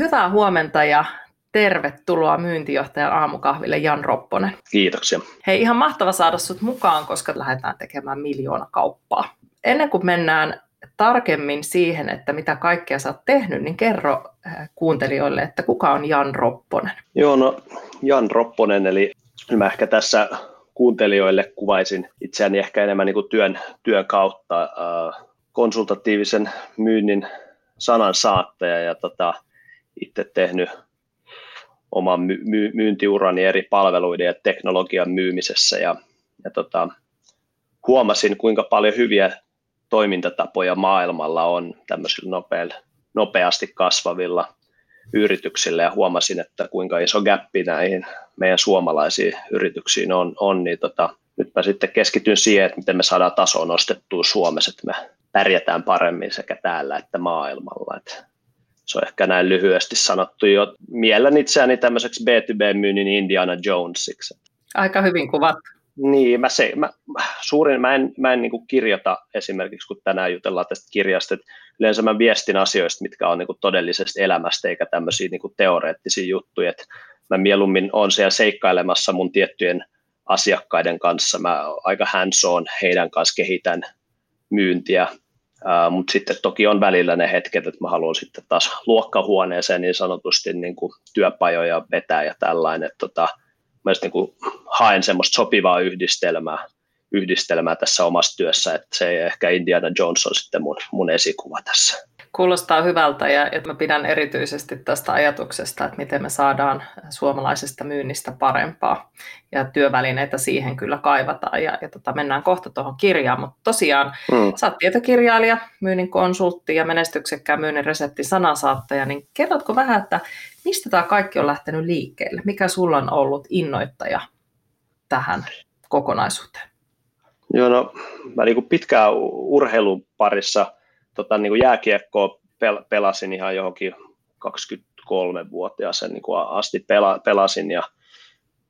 Hyvää huomenta ja tervetuloa myyntijohtajan aamukahville Jan Ropponen. Kiitoksia. Hei, ihan mahtava saada sut mukaan, koska lähdetään tekemään miljoona kauppaa. Ennen kuin mennään tarkemmin siihen, että mitä kaikkea sä oot tehnyt, niin kerro äh, kuuntelijoille, että kuka on Jan Ropponen? Joo, no Jan Ropponen, eli mä ehkä tässä kuuntelijoille kuvaisin itseäni ehkä enemmän niin kuin työn, työn kautta äh, konsultatiivisen myynnin sanan saattaja ja tota, itse tehnyt oman my- my- myyntiurani eri palveluiden ja teknologian myymisessä ja, ja tota, huomasin, kuinka paljon hyviä toimintatapoja maailmalla on tämmöisillä nopeilla, nopeasti kasvavilla yrityksillä ja huomasin, että kuinka iso gappi näihin meidän suomalaisiin yrityksiin on, on niin tota, nyt mä sitten keskityn siihen, että miten me saadaan tasoa nostettua Suomessa, että me pärjätään paremmin sekä täällä että maailmalla. Että se on ehkä näin lyhyesti sanottu jo. Miellän itseäni tämmöiseksi B2B-myynnin Indiana Jonesiksi. Aika hyvin kuvat. Niin, mä, se, mä, suurin, mä en, mä en niin kirjoita esimerkiksi, kun tänään jutellaan tästä kirjasta, että yleensä mä viestin asioista, mitkä on niin todellisesta elämästä, eikä tämmöisiä niin teoreettisia juttuja, että mä mieluummin on siellä seikkailemassa mun tiettyjen asiakkaiden kanssa, mä aika hands on heidän kanssa kehitän myyntiä, Mutta sitten toki on välillä ne hetket, että mä haluan sitten taas luokkahuoneeseen niin sanotusti niin kuin työpajoja vetää ja tällainen. Että tota, mä niin kuin haen semmoista sopivaa yhdistelmää, yhdistelmää tässä omassa työssä, että se ehkä Indiana Jones on sitten mun, mun esikuva tässä. Kuulostaa hyvältä ja että mä pidän erityisesti tästä ajatuksesta, että miten me saadaan suomalaisesta myynnistä parempaa ja työvälineitä siihen kyllä kaivataan ja, ja tota, mennään kohta tuohon kirjaan, mutta tosiaan mm. sä oot tietokirjailija, myynnin konsultti ja menestyksekkään myynnin resepti sanasaattaja, niin kerrotko vähän, että mistä tämä kaikki on lähtenyt liikkeelle? Mikä sulla on ollut innoittaja tähän kokonaisuuteen? Joo, no mä niin pitkään urheilun parissa – tota, niin kuin jääkiekkoa pel- pelasin ihan johonkin 23-vuotiaaseen niin kuin asti pela- pelasin ja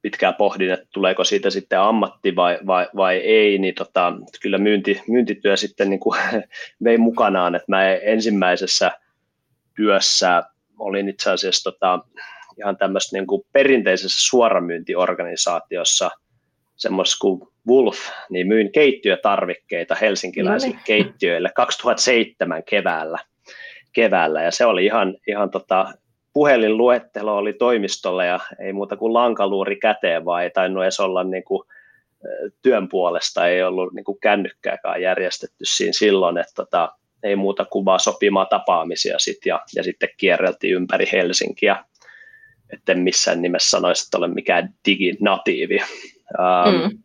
pitkään pohdin, että tuleeko siitä sitten ammatti vai, vai, vai ei, niin tota, kyllä myynti, myyntityö sitten niin kuin vei mukanaan, että mä ensimmäisessä työssä olin itse asiassa tota, ihan tämmöistä niin kuin perinteisessä suoramyyntiorganisaatiossa – semmoista kuin Wolf, niin myin keittiötarvikkeita helsinkiläisille no niin. keittiöille 2007 keväällä. keväällä ja se oli ihan, ihan tota, puhelinluettelo oli toimistolla ja ei muuta kuin lankaluuri käteen, vaan ei tainnut edes olla niin kuin, työn puolesta, ei ollut niin kuin kännykkääkään järjestetty siinä silloin, että tota, ei muuta kuin vaan sopimaa tapaamisia sit ja, ja sitten kierreltiin ympäri Helsinkiä, etten missään nimessä sanoisi, että olen mikään diginatiivi. Ähm, mm.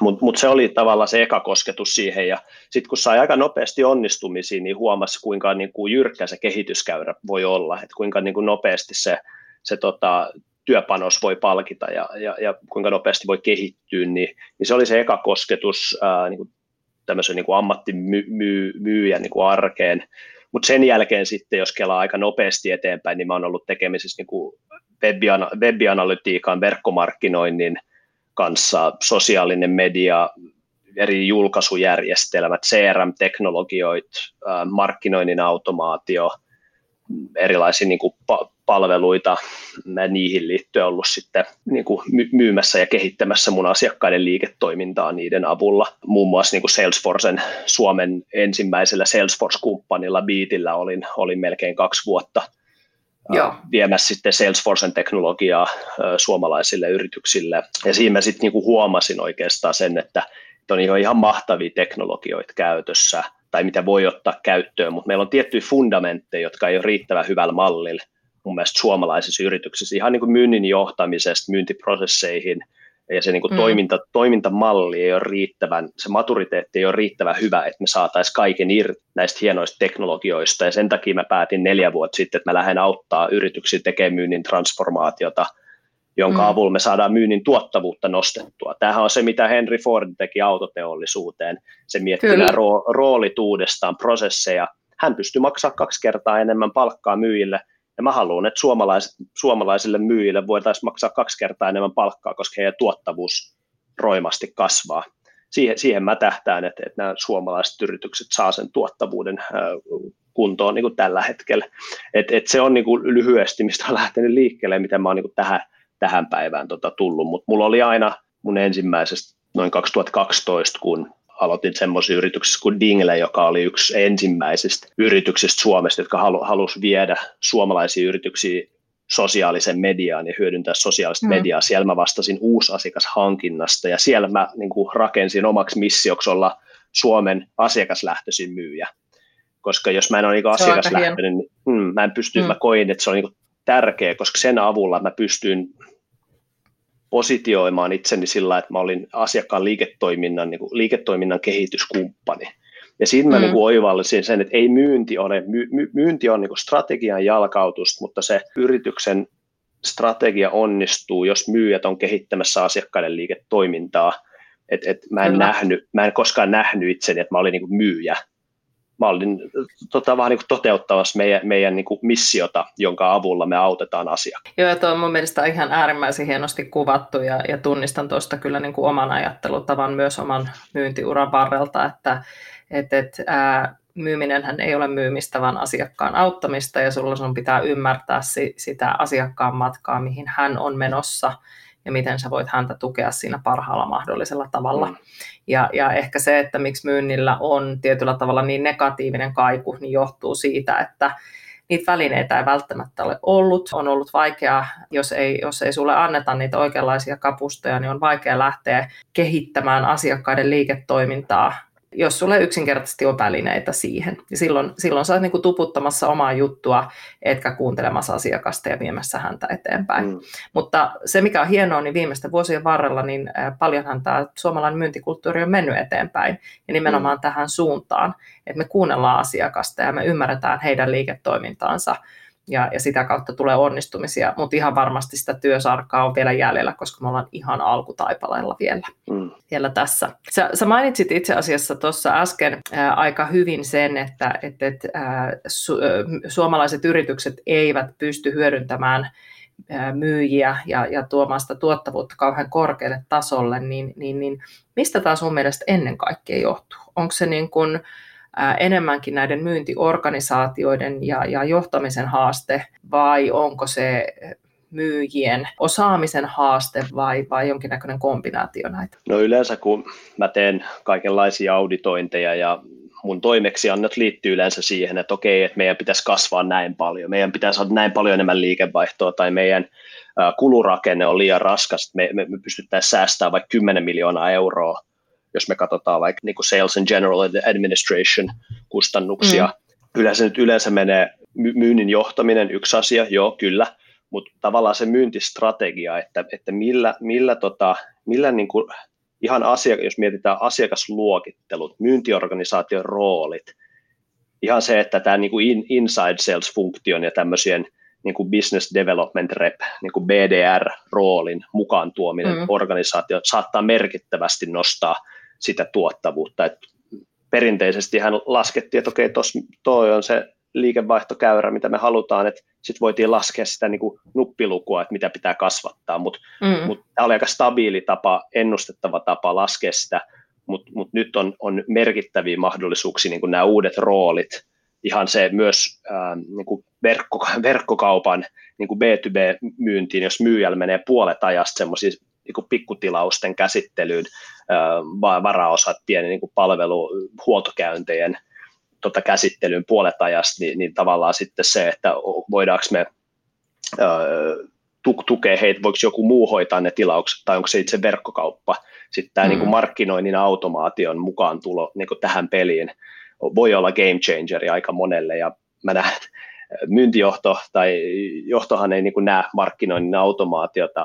Mutta mut se oli tavallaan se eka kosketus siihen, ja sitten kun sai aika nopeasti onnistumisia, niin huomasi, kuinka niin kuin jyrkkä se kehityskäyrä voi olla, että kuinka niin kuin nopeasti se, se tota, työpanos voi palkita ja, ja, ja kuinka nopeasti voi kehittyä, niin, niin se oli se eka kosketus ää, niin kuin tämmöisen niin kuin ammattimyyjän niin kuin arkeen. Mutta sen jälkeen sitten, jos kelaa aika nopeasti eteenpäin, niin mä oon ollut tekemisissä niin kuin webianalytiikan, verkkomarkkinoinnin, kanssa, sosiaalinen media, eri julkaisujärjestelmät, CRM-teknologioit, markkinoinnin automaatio, erilaisia niin kuin palveluita niihin liittyen ollut sitten niin kuin myymässä ja kehittämässä mun asiakkaiden liiketoimintaa niiden avulla. Muun muassa niin kuin Salesforcen Suomen ensimmäisellä Salesforce-kumppanilla Beatillä olin, olin melkein kaksi vuotta Joo. viemässä sitten Salesforcen teknologiaa suomalaisille yrityksille. Ja siinä mä sitten niinku huomasin oikeastaan sen, että on ihan mahtavia teknologioita käytössä, tai mitä voi ottaa käyttöön, mutta meillä on tiettyjä fundamentteja, jotka ei ole riittävän hyvällä mallilla mun mielestä suomalaisissa yrityksissä, ihan niin kuin myynnin johtamisesta myyntiprosesseihin, ja se niin kuin mm. toiminta, toimintamalli ei ole riittävän, se maturiteetti ei ole riittävän hyvä, että me saataisiin kaiken irti näistä hienoista teknologioista, ja sen takia mä päätin neljä vuotta sitten, että mä lähden auttaa yrityksiä tekemään myynnin transformaatiota, jonka mm. avulla me saadaan myynnin tuottavuutta nostettua. Tämähän on se, mitä Henry Ford teki autoteollisuuteen. Se mietti nämä ro- roolit uudestaan, prosesseja. Hän pystyi maksamaan kaksi kertaa enemmän palkkaa myyjille, ja mä haluan, että suomalaiset, suomalaisille myyjille voitaisiin maksaa kaksi kertaa enemmän palkkaa, koska heidän tuottavuus roimasti kasvaa. Siihen, siihen mä tähtään, että, että nämä suomalaiset yritykset saa sen tuottavuuden kuntoon niin kuin tällä hetkellä. Et, et se on niin kuin lyhyesti, mistä on lähtenyt liikkeelle, mitä mä oon niin kuin tähän, tähän päivään tota tullut, mutta mulla oli aina mun ensimmäisestä noin 2012, kun aloitin semmoisessa yrityksessä kuin Dingle, joka oli yksi ensimmäisistä yrityksistä Suomesta, jotka halu, halusi viedä suomalaisia yrityksiä sosiaalisen mediaan ja hyödyntää sosiaalista mm. mediaa. Siellä mä vastasin uusasiakashankinnasta ja siellä mä niin kuin, rakensin omaksi missioksi olla Suomen asiakaslähtöisin myyjä. Koska jos mä en ole niin asiakaslähtöinen, niin mm, mä en pysty, mm. mä koin, että se on niin tärkeä, koska sen avulla mä pystyin positioimaan itseni sillä, että mä olin asiakkaan liiketoiminnan, niin kuin, liiketoiminnan kehityskumppani. Ja siinä mä mm. niin kuin oivallisin sen, että ei myynti ole, my, myynti on niin kuin strategian jalkautus, mutta se yrityksen strategia onnistuu, jos myyjät on kehittämässä asiakkaiden liiketoimintaa. Et, et mä, en nähnyt, mä en koskaan nähnyt itseni, että mä olin niin kuin myyjä, mä olin tota, vähän niin kuin toteuttamassa meidän, meidän niin kuin missiota, jonka avulla me autetaan asiakkaita. Joo, ja tuo on mun mielestä ihan äärimmäisen hienosti kuvattu, ja, ja tunnistan tuosta kyllä niin kuin oman ajattelutavan myös oman myyntiuran varrelta, että et, et, ää, myyminenhän ei ole myymistä, vaan asiakkaan auttamista, ja sulla sun pitää ymmärtää si, sitä asiakkaan matkaa, mihin hän on menossa, ja miten sä voit häntä tukea siinä parhaalla mahdollisella tavalla. Mm. Ja, ja ehkä se, että miksi myynnillä on tietyllä tavalla niin negatiivinen kaiku, niin johtuu siitä, että niitä välineitä ei välttämättä ole ollut. On ollut vaikea, jos ei, jos ei sulle anneta niitä oikeanlaisia kapustoja, niin on vaikea lähteä kehittämään asiakkaiden liiketoimintaa jos sulle yksinkertaisesti on välineitä siihen. Ja silloin, silloin sä oot niin kuin tuputtamassa omaa juttua, etkä kuuntelemassa asiakasta ja viemässä häntä eteenpäin. Mm. Mutta se, mikä on hienoa, niin viimeisten vuosien varrella, niin paljonhan tämä suomalainen myyntikulttuuri on mennyt eteenpäin. Ja nimenomaan mm. tähän suuntaan, että me kuunnellaan asiakasta ja me ymmärretään heidän liiketoimintaansa ja, ja sitä kautta tulee onnistumisia, mutta ihan varmasti sitä työsarkaa on vielä jäljellä, koska me ollaan ihan alkutaipaleella vielä, mm. vielä tässä. Sä, sä mainitsit itse asiassa tuossa äsken ää, aika hyvin sen, että et, et, ää, su, ää, suomalaiset yritykset eivät pysty hyödyntämään ää, myyjiä ja, ja tuomaan sitä tuottavuutta kauhean korkealle tasolle, niin, niin, niin mistä taas sun mielestä ennen kaikkea johtuu? Onko se niin kuin, enemmänkin näiden myyntiorganisaatioiden ja, ja johtamisen haaste, vai onko se myyjien osaamisen haaste vai, vai jonkinnäköinen kombinaatio näitä? No yleensä kun mä teen kaikenlaisia auditointeja ja mun toimeksiannot liittyy yleensä siihen, että okei, että meidän pitäisi kasvaa näin paljon, meidän pitäisi saada näin paljon enemmän liikevaihtoa tai meidän kulurakenne on liian raskas, me, me, me pystyttäisiin säästämään vaikka 10 miljoonaa euroa jos me katsotaan vaikka niin kuin Sales and General Administration kustannuksia. Mm. Yleensä nyt yleensä menee myynnin johtaminen yksi asia, joo kyllä, mutta tavallaan se myyntistrategia, että, että millä, millä, tota, millä niin kuin ihan asia, jos mietitään asiakasluokittelut, myyntiorganisaation roolit, ihan se, että tämä niin kuin inside sales-funktion ja tämmöisien niin kuin business development rep, niin kuin BDR-roolin mukaan tuominen mm. organisaatio saattaa merkittävästi nostaa sitä tuottavuutta. Et perinteisesti hän laskettiin, että okei, tos, toi on se liikevaihtokäyrä, mitä me halutaan, että sitten voitiin laskea sitä niin kuin nuppilukua, että mitä pitää kasvattaa, mutta mm. mut tämä oli aika stabiili tapa, ennustettava tapa laskea sitä, mutta mut nyt on, on merkittäviä mahdollisuuksia niin kuin nämä uudet roolit, ihan se myös ää, niin kuin verkko, verkkokaupan niin kuin B2B-myyntiin, jos myyjällä menee puolet ajasta semmoisia niin pikkutilausten käsittelyyn, varaosat, pieni niin palvelu, huoltokäyntejen tota, käsittelyyn puolet ajasta, niin, niin tavallaan sitten se, että voidaanko me tukea heitä, voiko joku muu hoitaa ne tilaukset, tai onko se itse verkkokauppa. Sitten tämä mm. niin kuin markkinoinnin automaation mukaan tulo niin kuin tähän peliin voi olla game changeri aika monelle, ja mä näen, myyntijohto tai johtohan ei niin kuin näe markkinoinnin automaatiota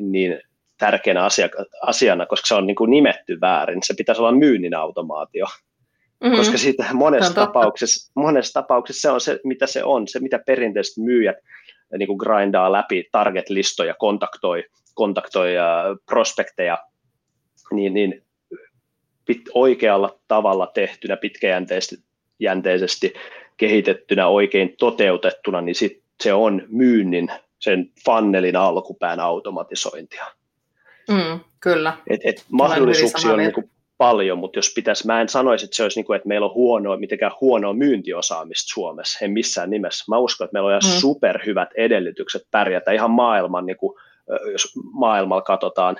niin tärkeänä asia, asiana, koska se on niin kuin nimetty väärin. Se pitäisi olla myynnin automaatio. Mm-hmm. Koska siitä monessa, tapauksessa, monessa tapauksessa se on se, mitä se on, se mitä perinteiset myyjät niin kuin grindaa läpi target-listoja, kontaktoi, kontaktoi prospekteja, niin, niin pit, oikealla tavalla tehtynä, pitkäjänteisesti kehitettynä, oikein toteutettuna, niin sit se on myynnin, sen funnelin alkupään automatisointia. Mm, kyllä. Et, et mahdollisuuksia on niin kuin paljon, mutta jos pitäisi, mä en sanoisi, että se olisi niin kuin, että meillä on huonoa, mitenkään huonoa myyntiosaamista Suomessa, en missään nimessä. Mä uskon, että meillä on ihan mm. superhyvät edellytykset pärjätä ihan maailman, niin kuin, jos maailmalla katsotaan,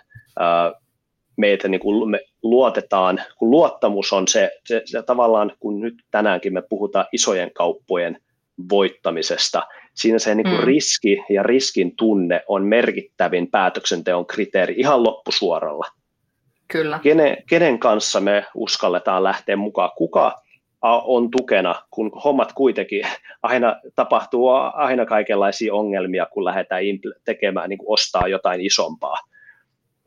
meitä niin kuin me luotetaan, kun luottamus on se, se, se tavallaan, kun nyt tänäänkin me puhutaan isojen kauppojen voittamisesta, siinä se niin kuin mm. riski ja riskin tunne on merkittävin päätöksenteon kriteeri ihan loppusuoralla. Kyllä. Kenen, kenen kanssa me uskalletaan lähteä mukaan? Kuka on tukena, kun hommat kuitenkin aina tapahtuu aina kaikenlaisia ongelmia, kun lähdetään tekemään, niin kuin ostaa jotain isompaa.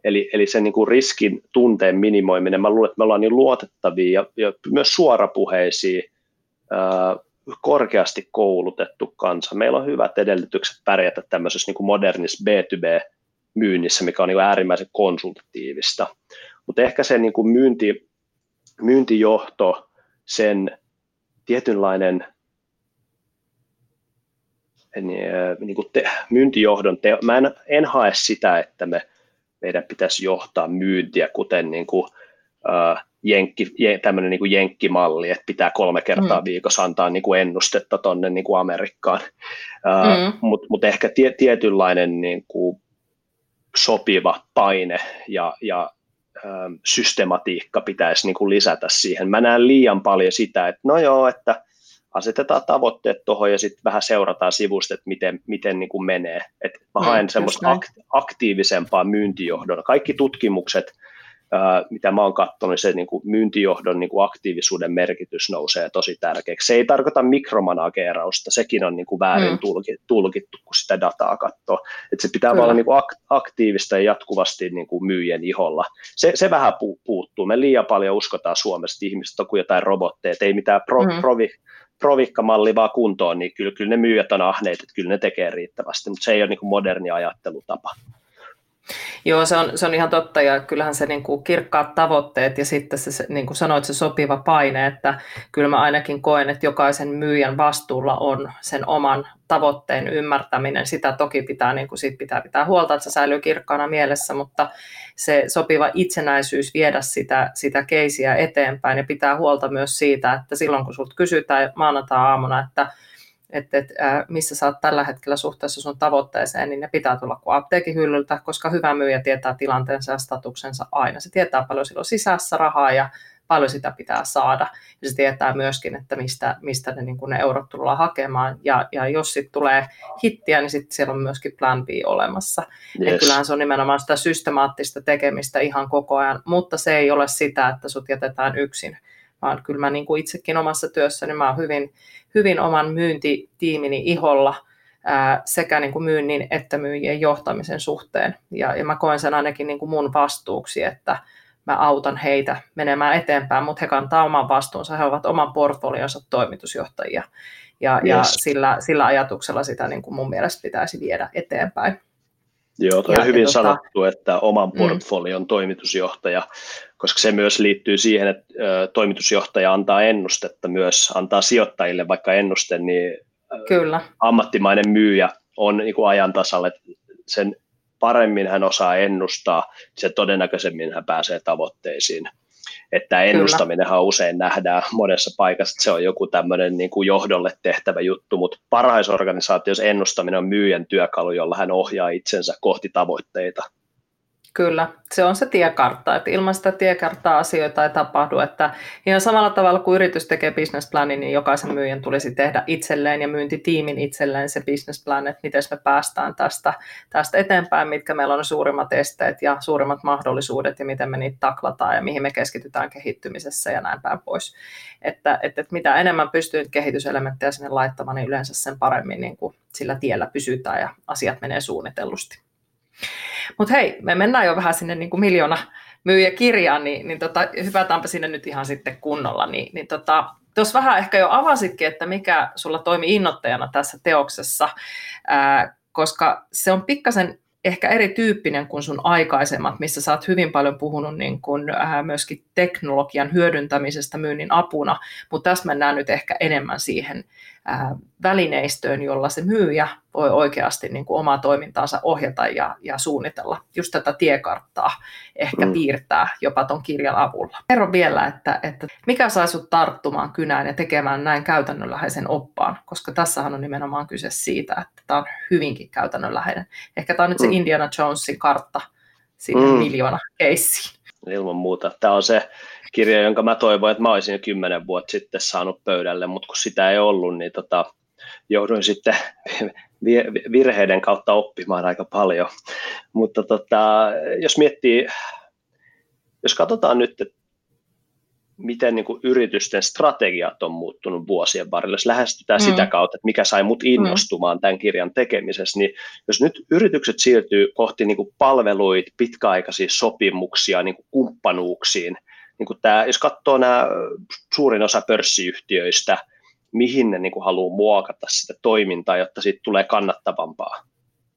Eli, eli sen niin kuin riskin tunteen minimoiminen, mä luulen, että me ollaan niin luotettavia ja, ja myös suorapuheisia, ää, korkeasti koulutettu kansa. Meillä on hyvät edellytykset pärjätä tämmöisessä niin modernissa B2B-myynnissä, mikä on niin äärimmäisen konsultatiivista. Mutta ehkä se niin myynti, myyntijohto, sen tietynlainen niin kuin te, myyntijohdon, te, mä en, en hae sitä, että me meidän pitäisi johtaa myyntiä, kuten niin kuin, uh, jenkki, tämmöinen niin kuin jenkkimalli, että pitää kolme kertaa mm. viikossa antaa niin kuin ennustetta tuonne niin kuin Amerikkaan. Uh, mm. Mutta mut ehkä tie, tietynlainen niin kuin sopiva paine ja, ja uh, systematiikka pitäisi niin kuin lisätä siihen. Mä näen liian paljon sitä, että no joo, että asetetaan tavoitteet tuohon ja sitten vähän seurataan sivusta, että miten, miten niin kuin menee. Et mä mm, haen mm, semmoista ak- aktiivisempaa myyntijohdon. Kaikki tutkimukset, mitä mä oon katsonut, niin se niin kuin myyntijohdon niin kuin aktiivisuuden merkitys nousee tosi tärkeäksi. Se ei tarkoita mikromanageerausta, sekin on niin kuin väärin mm. tulkittu, kun sitä dataa katsoo. Et se pitää Kyllä. olla niin kuin aktiivista ja jatkuvasti niin kuin myyjien iholla. Se, se vähän puuttuu. Me liian paljon uskotaan Suomessa, että ihmiset on kuin jotain robotteja, ei mitään pro, mm. provi, provikkamalli vaan kuntoon, niin kyllä, kyllä ne myyjät on ahneet, että kyllä ne tekee riittävästi, mutta se ei ole niin kuin moderni ajattelutapa. Joo, se on, se on ihan totta ja kyllähän se niin kuin kirkkaat tavoitteet ja sitten se, niin kuin sanoit, se sopiva paine, että kyllä mä ainakin koen, että jokaisen myyjän vastuulla on sen oman tavoitteen ymmärtäminen. Sitä toki pitää, niin kuin siitä pitää pitää huolta, että se säilyy kirkkaana mielessä, mutta se sopiva itsenäisyys viedä sitä, sitä keisiä eteenpäin ja pitää huolta myös siitä, että silloin kun sinulta kysytään maanantai-aamuna, että että, että missä sä oot tällä hetkellä suhteessa sun tavoitteeseen, niin ne pitää tulla kuin apteekin hyllyltä, koska hyvä myyjä tietää tilanteensa ja statuksensa aina. Se tietää paljon silloin sisässä rahaa ja paljon sitä pitää saada. Ja se tietää myöskin, että mistä, mistä ne, niin ne eurot tullaan hakemaan. Ja, ja jos sitten tulee hittiä, niin sitten siellä on myöskin plan B olemassa. Yes. kyllähän se on nimenomaan sitä systemaattista tekemistä ihan koko ajan, mutta se ei ole sitä, että sut jätetään yksin vaan kyllä mä niin kuin itsekin omassa työssäni mä oon hyvin, hyvin oman myyntitiimini iholla ää, sekä niin kuin myynnin että myyjien johtamisen suhteen. Ja, ja mä koen sen ainakin niin kuin mun vastuuksi, että mä autan heitä menemään eteenpäin, mutta he kantaa oman vastuunsa, he ovat oman portfolionsa toimitusjohtajia. Ja, yes. ja sillä, sillä ajatuksella sitä niin kuin mun mielestä pitäisi viedä eteenpäin. Joo, toi ja, on hyvin tota, sanottu, että oman mm. portfolion mm. toimitusjohtaja, koska se myös liittyy siihen, että toimitusjohtaja antaa ennustetta myös, antaa sijoittajille vaikka ennuste, niin Kyllä. ammattimainen myyjä on niin kuin ajan tasalla, että sen paremmin hän osaa ennustaa, se todennäköisemmin hän pääsee tavoitteisiin. Että ennustaminenhan usein nähdään monessa paikassa, että se on joku tämmöinen niin kuin johdolle tehtävä juttu, mutta parhaissa organisaatioissa ennustaminen on myyjän työkalu, jolla hän ohjaa itsensä kohti tavoitteita. Kyllä, se on se tiekartta, että ilman sitä tiekarttaa asioita ei tapahdu, että ihan samalla tavalla kuin yritys tekee businessplanin, niin jokaisen myyjän tulisi tehdä itselleen ja myyntitiimin itselleen se businessplan, että miten me päästään tästä, tästä eteenpäin, mitkä meillä on suurimmat esteet ja suurimmat mahdollisuudet ja miten me niitä taklataan ja mihin me keskitytään kehittymisessä ja näin päin pois. Että, että, että mitä enemmän pystyy kehityselementtejä sinne laittamaan, niin yleensä sen paremmin niin kuin sillä tiellä pysytään ja asiat menee suunnitellusti. Mutta hei, me mennään jo vähän sinne niin kuin miljoona myyjä kirjaan, niin, niin tota, hypätäänpä sinne nyt ihan sitten kunnolla. Niin, niin tota, Tuossa vähän ehkä jo avasitkin, että mikä sulla toimi innoittajana tässä teoksessa, ää, koska se on pikkasen ehkä erityyppinen kuin sun aikaisemmat, missä sä oot hyvin paljon puhunut niin kuin, äh, myöskin teknologian hyödyntämisestä myynnin apuna, mutta tässä mennään nyt ehkä enemmän siihen välineistöön, jolla se myyjä voi oikeasti niin kuin omaa toimintaansa ohjata ja, ja suunnitella just tätä tiekarttaa, ehkä mm. piirtää jopa ton kirjan avulla. Kerro vielä, että, että mikä sai sut tarttumaan kynään ja tekemään näin käytännönläheisen oppaan, koska tässähän on nimenomaan kyse siitä, että tämä on hyvinkin käytännönläheinen. Ehkä tämä on nyt se mm. Indiana Jonesin kartta sinne mm. miljoona keissiin. Ilman muuta. Tämä on se kirja, jonka mä toivoin, että mä olisin jo kymmenen vuotta sitten saanut pöydälle, mutta kun sitä ei ollut, niin tota, jouduin sitten virheiden kautta oppimaan aika paljon. Mutta tota, jos miettii, jos katsotaan nyt, että miten niin kuin yritysten strategiat on muuttunut vuosien varrella, jos lähestytään mm. sitä kautta, että mikä sai mut innostumaan mm. tämän kirjan tekemisessä, niin jos nyt yritykset siirtyy kohti niin kuin palveluita, pitkäaikaisia sopimuksia, niin kuin kumppanuuksiin, niin kuin tämä, jos katsoo nämä suurin osa pörssiyhtiöistä, mihin ne niin kuin haluaa muokata sitä toimintaa, jotta siitä tulee kannattavampaa.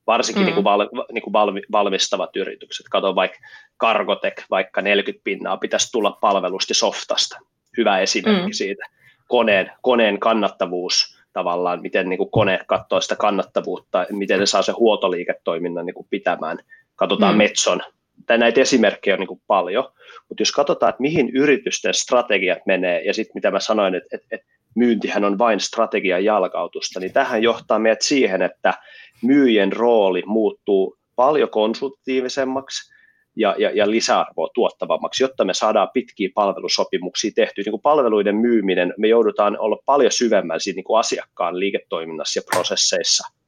Varsinkin mm. niin kuin val, niin kuin valmi, valmistavat yritykset. Kato vaikka Cargotec, vaikka 40 pinnaa pitäisi tulla palvelusti softasta. Hyvä esimerkki mm. siitä. Koneen, koneen kannattavuus tavallaan, miten niin kuin kone katsoo sitä kannattavuutta, miten se saa se huoltoliiketoiminnan niin kuin pitämään. Katsotaan mm. Metson tai näitä esimerkkejä on niin kuin paljon, mutta jos katsotaan, että mihin yritysten strategiat menee, ja sitten mitä mä sanoin, että, että, että myyntihän on vain strategian jalkautusta, niin tähän johtaa meidät siihen, että myyjien rooli muuttuu paljon konsultiivisemmaksi ja, ja, ja lisäarvoa tuottavammaksi, jotta me saadaan pitkiä palvelusopimuksia tehtyä. Niin kuin palveluiden myyminen, me joudutaan olla paljon syvemmällä siinä niin kuin asiakkaan liiketoiminnassa ja prosesseissa –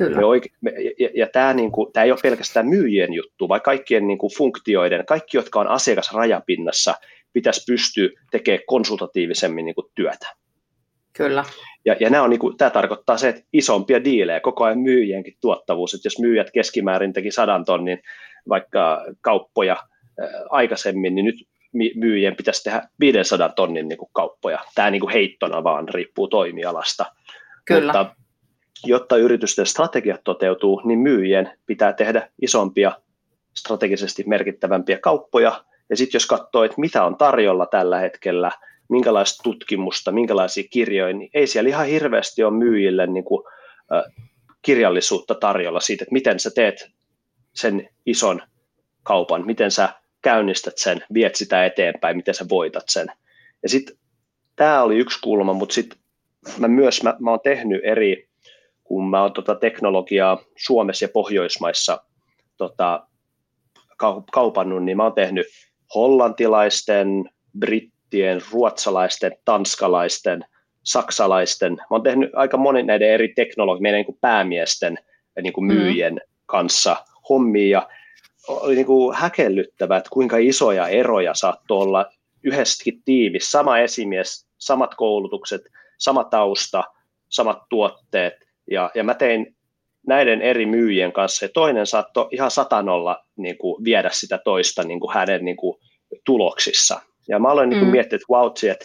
Kyllä. Me oike- me, ja, ja tämä, niin kuin, tämä ei ole pelkästään myyjien juttu, vaan kaikkien niin kuin funktioiden, kaikki, jotka on asiakasrajapinnassa, pitäisi pystyä tekemään konsultatiivisemmin niin kuin työtä. Kyllä. Ja, ja nämä on, niin kuin, tämä tarkoittaa se, että isompia diilejä, koko ajan myyjienkin tuottavuus, että jos myyjät keskimäärin teki sadan tonnin vaikka kauppoja ää, aikaisemmin, niin nyt myyjien pitäisi tehdä 500 tonnin niin kuin kauppoja. Tämä niin kuin heittona vaan riippuu toimialasta. Kyllä. Mutta jotta yritysten strategiat toteutuu, niin myyjien pitää tehdä isompia, strategisesti merkittävämpiä kauppoja. Ja sitten jos katsoo, että mitä on tarjolla tällä hetkellä, minkälaista tutkimusta, minkälaisia kirjoja, niin ei siellä ihan hirveästi ole myyjille niin kuin, äh, kirjallisuutta tarjolla siitä, että miten sä teet sen ison kaupan, miten sä käynnistät sen, viet sitä eteenpäin, miten sä voitat sen. Ja sitten tämä oli yksi kulma, mutta sitten mä myös mä, mä oon tehnyt eri kun mä oon tota teknologiaa Suomessa ja Pohjoismaissa tota, kaupannut, niin mä oon tehnyt hollantilaisten, brittien, ruotsalaisten, tanskalaisten, saksalaisten. Mä oon tehnyt aika monen näiden eri teknologien, meidän niin päämiesten ja niin kuin mm. myyjien mm. kanssa hommia. Ja oli niin kuin häkellyttävää, että kuinka isoja eroja saattoi olla yhdessäkin tiimissä. Sama esimies, samat koulutukset, sama tausta, samat tuotteet – ja, ja mä tein näiden eri myyjien kanssa, ja toinen saattoi ihan satanolla niin kuin, viedä sitä toista niin kuin hänen niin kuin, tuloksissa. Ja mä aloin niin mm. miettiä, että wow, että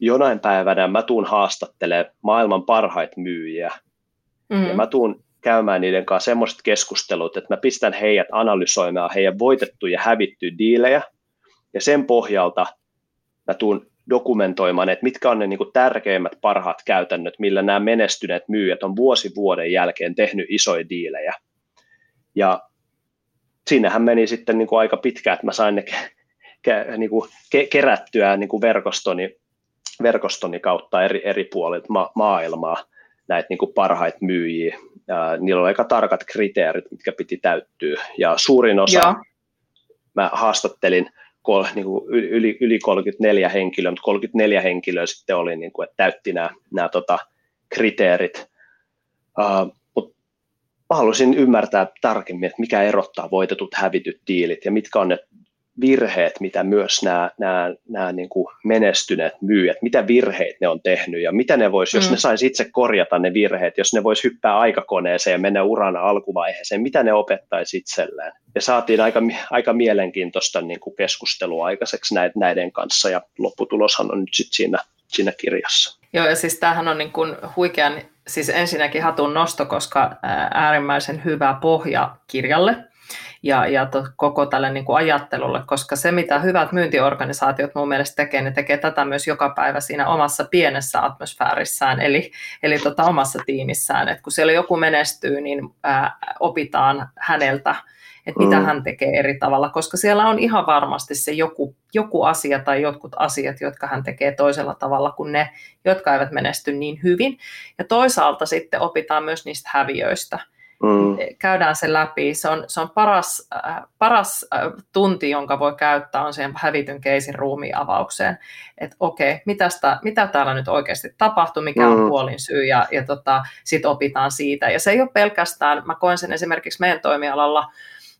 jonain päivänä mä tuun haastattelemaan maailman parhaita myyjiä, mm. ja mä tuun käymään niiden kanssa semmoiset keskustelut, että mä pistän heidät analysoimaan heidän voitettuja ja hävittyjä diilejä, ja sen pohjalta mä tuun dokumentoimaan, että mitkä on ne niin kuin tärkeimmät parhaat käytännöt, millä nämä menestyneet myyjät on vuosi vuoden jälkeen tehnyt isoja diilejä. Ja siinähän meni sitten niin kuin aika pitkään, että mä sain ne ke, niin kuin ke, kerättyä niin kuin verkostoni, verkostoni kautta eri, eri puolilta ma- maailmaa näitä niin kuin parhaita myyjiä. Ja niillä oli aika tarkat kriteerit, mitkä piti täyttyä. Ja suurin osa, Joo. mä haastattelin niin kuin yli, yli 34 henkilöä, mutta 34 henkilöä sitten oli, niin kuin, että täytti nämä, nämä tota, kriteerit. Uh, mutta mä haluaisin ymmärtää tarkemmin, että mikä erottaa voitetut hävityt diilit ja mitkä on ne virheet, mitä myös nämä, nämä, nämä niin kuin menestyneet myyjät, mitä virheet ne on tehnyt ja mitä ne vois, mm. jos ne saisi itse korjata ne virheet, jos ne vois hyppää aikakoneeseen ja mennä urana alkuvaiheeseen, mitä ne opettaisi itselleen. Ja saatiin aika, aika mielenkiintoista niin kuin keskustelua aikaiseksi näiden kanssa ja lopputuloshan on nyt sitten siinä, siinä kirjassa. Joo, ja siis tämähän on niin kuin huikean, siis ensinnäkin hatun nosto, koska äärimmäisen hyvä pohja kirjalle ja, ja to, koko tälle niin kuin ajattelulle, koska se, mitä hyvät myyntiorganisaatiot mun mielestä tekee, ne tekee tätä myös joka päivä siinä omassa pienessä atmosfäärissään, eli, eli tota omassa tiimissään, että kun siellä joku menestyy, niin ää, opitaan häneltä, että mitä mm. hän tekee eri tavalla, koska siellä on ihan varmasti se joku, joku asia tai jotkut asiat, jotka hän tekee toisella tavalla kuin ne, jotka eivät menesty niin hyvin. Ja toisaalta sitten opitaan myös niistä häviöistä. Mm. Käydään se läpi. Se on, se on paras, äh, paras äh, tunti, jonka voi käyttää, on siihen hävityn keisin ruumiin avaukseen. Että okei, mitästä, mitä täällä nyt oikeasti tapahtui, mikä on mm. puolin syy, ja, ja tota, sitten opitaan siitä. Ja se ei ole pelkästään, mä koen sen esimerkiksi meidän toimialalla,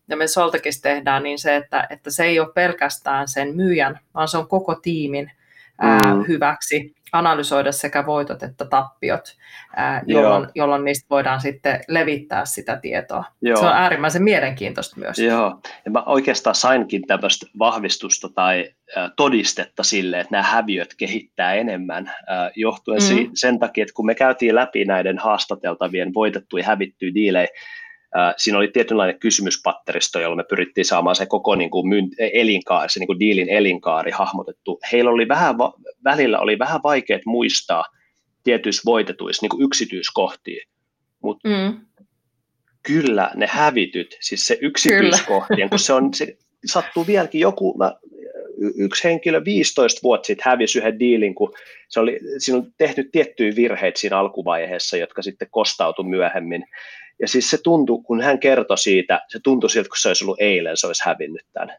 ja me Soltekissa tehdään, niin se, että, että se ei ole pelkästään sen myyjän, vaan se on koko tiimin ää, mm. hyväksi analysoida sekä voitot että tappiot, ää, jolloin, jolloin niistä voidaan sitten levittää sitä tietoa. Joo. Se on äärimmäisen mielenkiintoista myös. Joo, ja mä oikeastaan sainkin tämmöistä vahvistusta tai todistetta sille, että nämä häviöt kehittää enemmän, johtuen mm. sen takia, että kun me käytiin läpi näiden haastateltavien voitettuja ja hävittyjä diilejä, siinä oli tietynlainen kysymyspatteristo, jolla me pyrittiin saamaan se koko niin kuin elinkaari, se niin kuin diilin elinkaari hahmotettu. Heillä oli vähän, välillä oli vähän vaikeat muistaa tietyissä voitetuissa niin kuin yksityiskohtia, mutta mm. kyllä ne hävityt, siis se yksityiskohtien, kun se, on, se sattuu vieläkin joku, mä, yksi henkilö 15 vuotta sitten hävisi yhden diilin, kun se oli, siinä on tehty tiettyjä virheitä siinä alkuvaiheessa, jotka sitten kostautui myöhemmin. Ja siis se tuntui, kun hän kertoi siitä, se tuntui siltä, kun se olisi ollut eilen, se olisi hävinnyt tämän.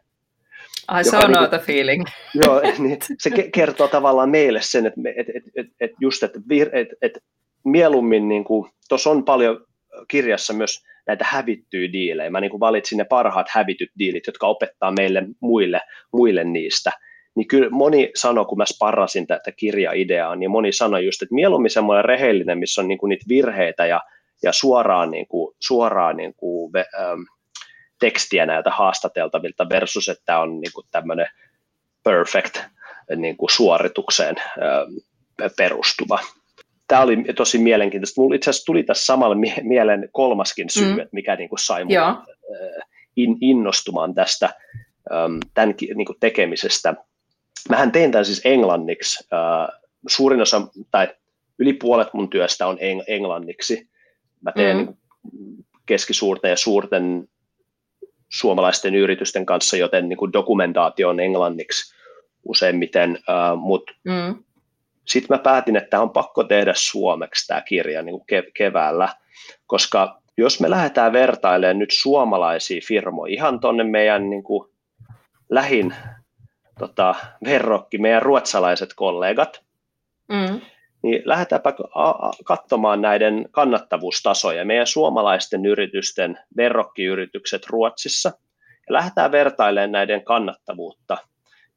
I so know the feeling. Joo, niin se kertoo tavallaan meille sen, että, että, että, että, että just, että, että, että mieluummin, niin kuin, tuossa on paljon kirjassa myös näitä hävittyjä diilejä. Mä niin kuin valitsin ne parhaat hävityt diilit, jotka opettaa meille muille, muille niistä. Niin kyllä moni sanoi, kun mä sparrasin tätä kirjaideaa, niin moni sanoi just, että mieluummin semmoinen rehellinen, missä on niin kuin niitä virheitä ja ja suoraan, niin kuin, suoraan niin kuin, ähm, tekstiä näiltä haastateltavilta versus, että on niin kuin tämmöinen perfect niin kuin suoritukseen ähm, perustuva. Tämä oli tosi mielenkiintoista. Mulla itse asiassa tuli tässä samalla mieleen kolmaskin syy, mm. että mikä niin kuin sai minua äh, in, innostumaan tästä ähm, tämän niin kuin tekemisestä. Mähän tein tämän siis englanniksi. Äh, suurin osa tai yli puolet mun työstä on englanniksi. Mä teen mm. keskisuurten ja suurten suomalaisten yritysten kanssa, joten niin kuin dokumentaatio on englanniksi useimmiten, uh, mutta mm. sitten mä päätin, että on pakko tehdä suomeksi tämä kirja niin kuin kev- keväällä, koska jos me lähdetään vertailemaan nyt suomalaisia firmoja ihan tuonne meidän niin kuin lähin tota, verrokki, meidän ruotsalaiset kollegat, mm niin lähdetäänpä katsomaan näiden kannattavuustasoja, meidän suomalaisten yritysten verrokkiyritykset Ruotsissa, ja lähdetään vertailemaan näiden kannattavuutta,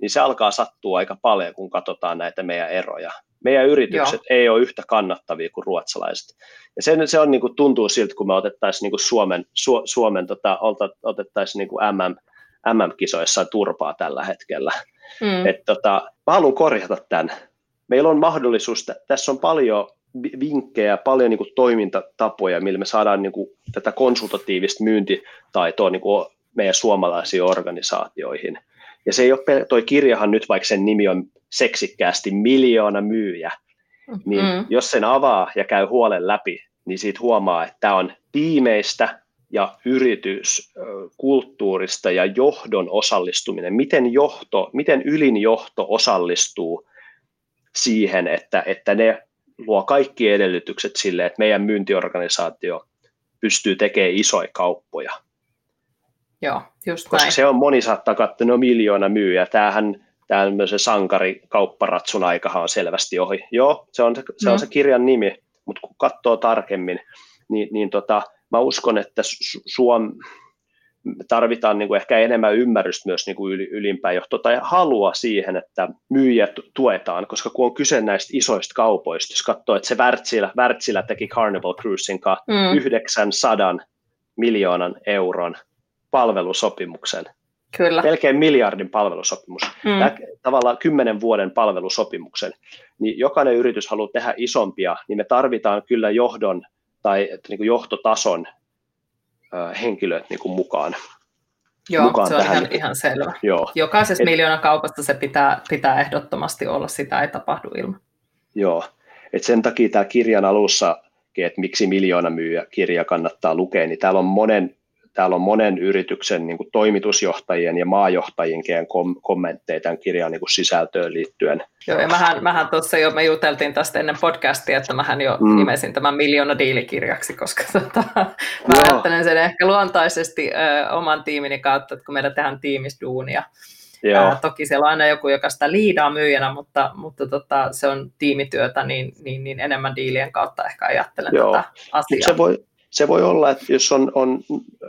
niin se alkaa sattua aika paljon, kun katsotaan näitä meidän eroja. Meidän yritykset Joo. ei ole yhtä kannattavia kuin ruotsalaiset. Ja se, se on, niin kuin, tuntuu siltä, kun me otettaisiin niin kuin Suomen, Su, Suomen tota, otettaisiin niin kuin MM, MM-kisoissa turpaa tällä hetkellä. Mm. Et, tota, mä haluan korjata tämän meillä on mahdollisuus, tässä on paljon vinkkejä, paljon niin kuin toimintatapoja, millä me saadaan niin kuin tätä konsultatiivista myyntitaitoa niin kuin meidän suomalaisiin organisaatioihin. Ja se ei ole, toi kirjahan nyt, vaikka sen nimi on seksikkäästi miljoona myyjä, niin mm. jos sen avaa ja käy huolen läpi, niin siitä huomaa, että tämä on tiimeistä ja yrityskulttuurista ja johdon osallistuminen. Miten, johto, miten ylin johto osallistuu siihen, että, että ne luo kaikki edellytykset sille, että meidän myyntiorganisaatio pystyy tekemään isoja kauppoja. Joo, just Koska näin. se on, moni saattaa katsoa, no miljoona myyjä, tämähän tämmöisen sankari kaupparatsun aikahan on selvästi ohi. Joo, se on se, se, on se mm. kirjan nimi, mutta kun katsoo tarkemmin, niin, niin tota, mä uskon, että Suom, tarvitaan niin kuin ehkä enemmän ymmärrystä myös niin kuin ylimpään johtoon tai halua siihen, että myyjät tuetaan, koska kun on kyse näistä isoista kaupoista, jos katsoo, että se Wärtsilä, Wärtsilä teki Carnival Cruisin kanssa mm. 900 miljoonan euron palvelusopimuksen, Kyllä. melkein miljardin palvelusopimus, mm. Tämä, tavallaan kymmenen vuoden palvelusopimuksen, niin jokainen yritys haluaa tehdä isompia, niin me tarvitaan kyllä johdon tai niin kuin johtotason henkilöt niin kuin mukaan. Joo, mukaan se on tähän. ihan, ihan selvä. Joo. Jokaisessa Et, miljoonan kaupasta se pitää, pitää ehdottomasti olla, sitä ei tapahdu ilman. Joo, Et sen takia tämä kirjan alussa, että miksi miljoona myyjä kirja kannattaa lukea, niin täällä on monen täällä on monen yrityksen niin kuin toimitusjohtajien ja maajohtajien kom- kommentteja tämän kirjan niin kuin sisältöön liittyen. Joo, ja mähän, mähän tuossa jo, me juteltiin tästä ennen podcastia, että mähän jo mm. nimesin tämän miljoona diilikirjaksi, koska tota, mä Joo. ajattelen sen ehkä luontaisesti ö, oman tiimini kautta, että kun meidän tehdään tiimisduunia, Ää, toki siellä on aina joku, joka sitä liidaa myyjänä, mutta, mutta tota, se on tiimityötä, niin, niin, niin enemmän diilien kautta ehkä ajattelen Joo. tätä asiaa. Se voi, se voi olla, että jos on, on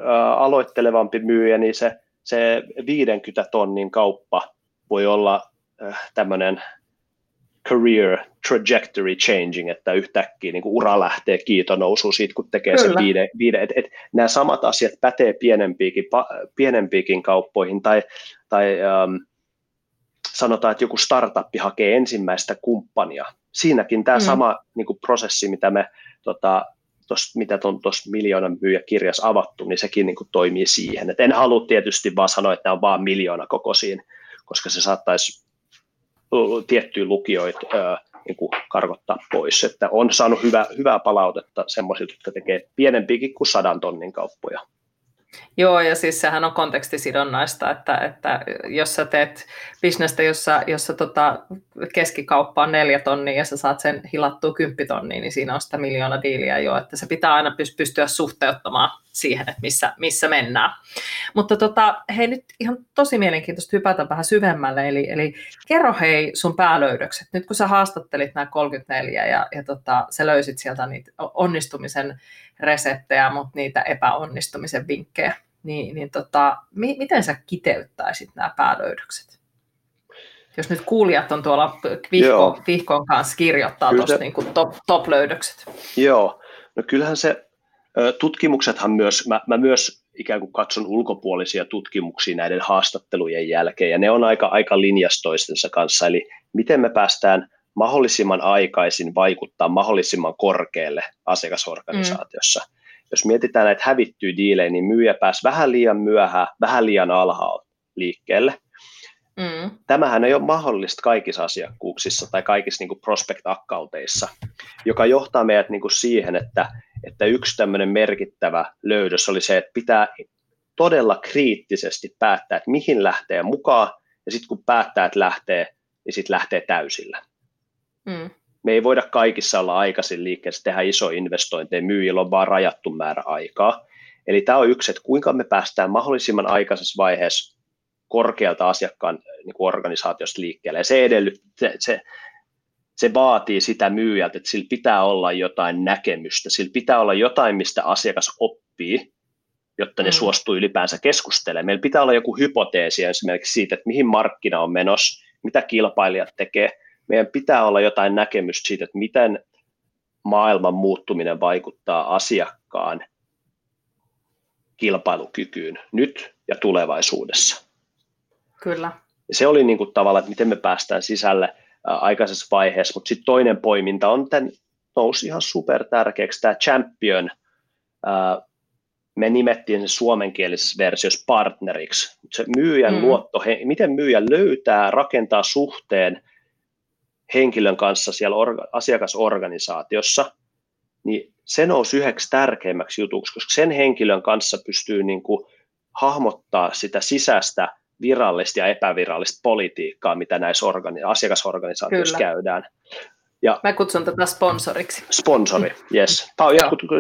ää, aloittelevampi myyjä, niin se, se 50 tonnin kauppa voi olla äh, tämmöinen career trajectory changing, että yhtäkkiä niin ura lähtee kiitonousuun siitä, kun tekee Kyllä. sen viiden. viiden et, et, nämä samat asiat pätee pienempiikin, pa, pienempiikin kauppoihin, tai, tai ähm, sanotaan, että joku startup hakee ensimmäistä kumppania. Siinäkin tämä mm. sama niin kuin prosessi, mitä me tota, tossa, mitä on tuossa miljoonan myyjä kirjassa avattu, niin sekin niin kuin toimii siihen. Et en halua tietysti vaan sanoa, että nämä on vain miljoona kokoisiin, koska se saattaisi tiettyjä lukijoita ää, niin kuin karkottaa pois. Että on saanut hyvä, hyvää palautetta semmoisilta, jotka tekee pienempiäkin kuin sadan tonnin kauppoja. Joo, ja siis sehän on kontekstisidonnaista, että, että jos sä teet bisnestä, jossa, jossa tota keskikauppa on neljä tonnia ja sä saat sen hilattua kymppitonnia, niin siinä on sitä miljoona diiliä jo, että se pitää aina pystyä suhteuttamaan siihen, että missä, missä mennään. Mutta tota, hei nyt ihan tosi mielenkiintoista hypätä vähän syvemmälle, eli, eli kerro hei sun päälöydökset. Nyt kun sä haastattelit nämä 34 ja, ja tota, sä löysit sieltä niitä onnistumisen reseptejä, mutta niitä epäonnistumisen vinkkejä, niin, niin tota, mi- miten sä kiteyttäisit nämä päälöydökset? Jos nyt kuulijat on tuolla vihko, vihkon kanssa kirjoittaa tuosta niin top, top-löydökset. Joo, no kyllähän se tutkimuksethan myös, mä, mä myös ikään kuin katson ulkopuolisia tutkimuksia näiden haastattelujen jälkeen, ja ne on aika, aika linjastoistensa kanssa, eli miten me päästään mahdollisimman aikaisin vaikuttaa mahdollisimman korkealle asiakasorganisaatiossa. Mm. Jos mietitään näitä hävittyjä diilejä, niin myyjä pääsi vähän liian myöhään, vähän liian alhaalla liikkeelle. Mm. Tämähän ei ole mahdollista kaikissa asiakkuuksissa tai kaikissa niin prospect-accounteissa, joka johtaa meidät niin kuin siihen, että, että yksi tämmöinen merkittävä löydös oli se, että pitää todella kriittisesti päättää, että mihin lähtee mukaan, ja sitten kun päättää, että lähtee, niin sitten lähtee täysillä. Mm. Me ei voida kaikissa olla aikaisin liikkeessä tehdä iso investointeja, myyjillä on vaan rajattu määrä aikaa. Eli tämä on yksi, että kuinka me päästään mahdollisimman aikaisessa vaiheessa korkealta asiakkaan niin kuin organisaatiosta liikkeelle. Ja se, edellyt, se, se, se vaatii sitä myyjältä, että sillä pitää olla jotain näkemystä, sillä pitää olla jotain, mistä asiakas oppii, jotta ne mm. suostuu ylipäänsä keskustelemaan. Meillä pitää olla joku hypoteesi esimerkiksi siitä, että mihin markkina on menossa, mitä kilpailijat tekee, meidän pitää olla jotain näkemystä siitä, että miten maailman muuttuminen vaikuttaa asiakkaan kilpailukykyyn nyt ja tulevaisuudessa. Kyllä. Se oli niin kuin tavallaan, että miten me päästään sisälle aikaisessa vaiheessa, mutta sitten toinen poiminta on tämän, nousi ihan super tärkeäksi tämä champion, me nimettiin se suomenkielisessä versiossa partneriksi, se myyjän mm. luotto, miten myyjä löytää, rakentaa suhteen henkilön kanssa siellä orga, asiakasorganisaatiossa, niin se nousi yhdeksi tärkeimmäksi jutuksi, koska sen henkilön kanssa pystyy niin kuin hahmottaa sitä sisäistä virallista ja epävirallista politiikkaa, mitä näissä organi- asiakasorganisaatioissa Kyllä. käydään. Ja, Mä kutsun tätä sponsoriksi. Sponsori, yes.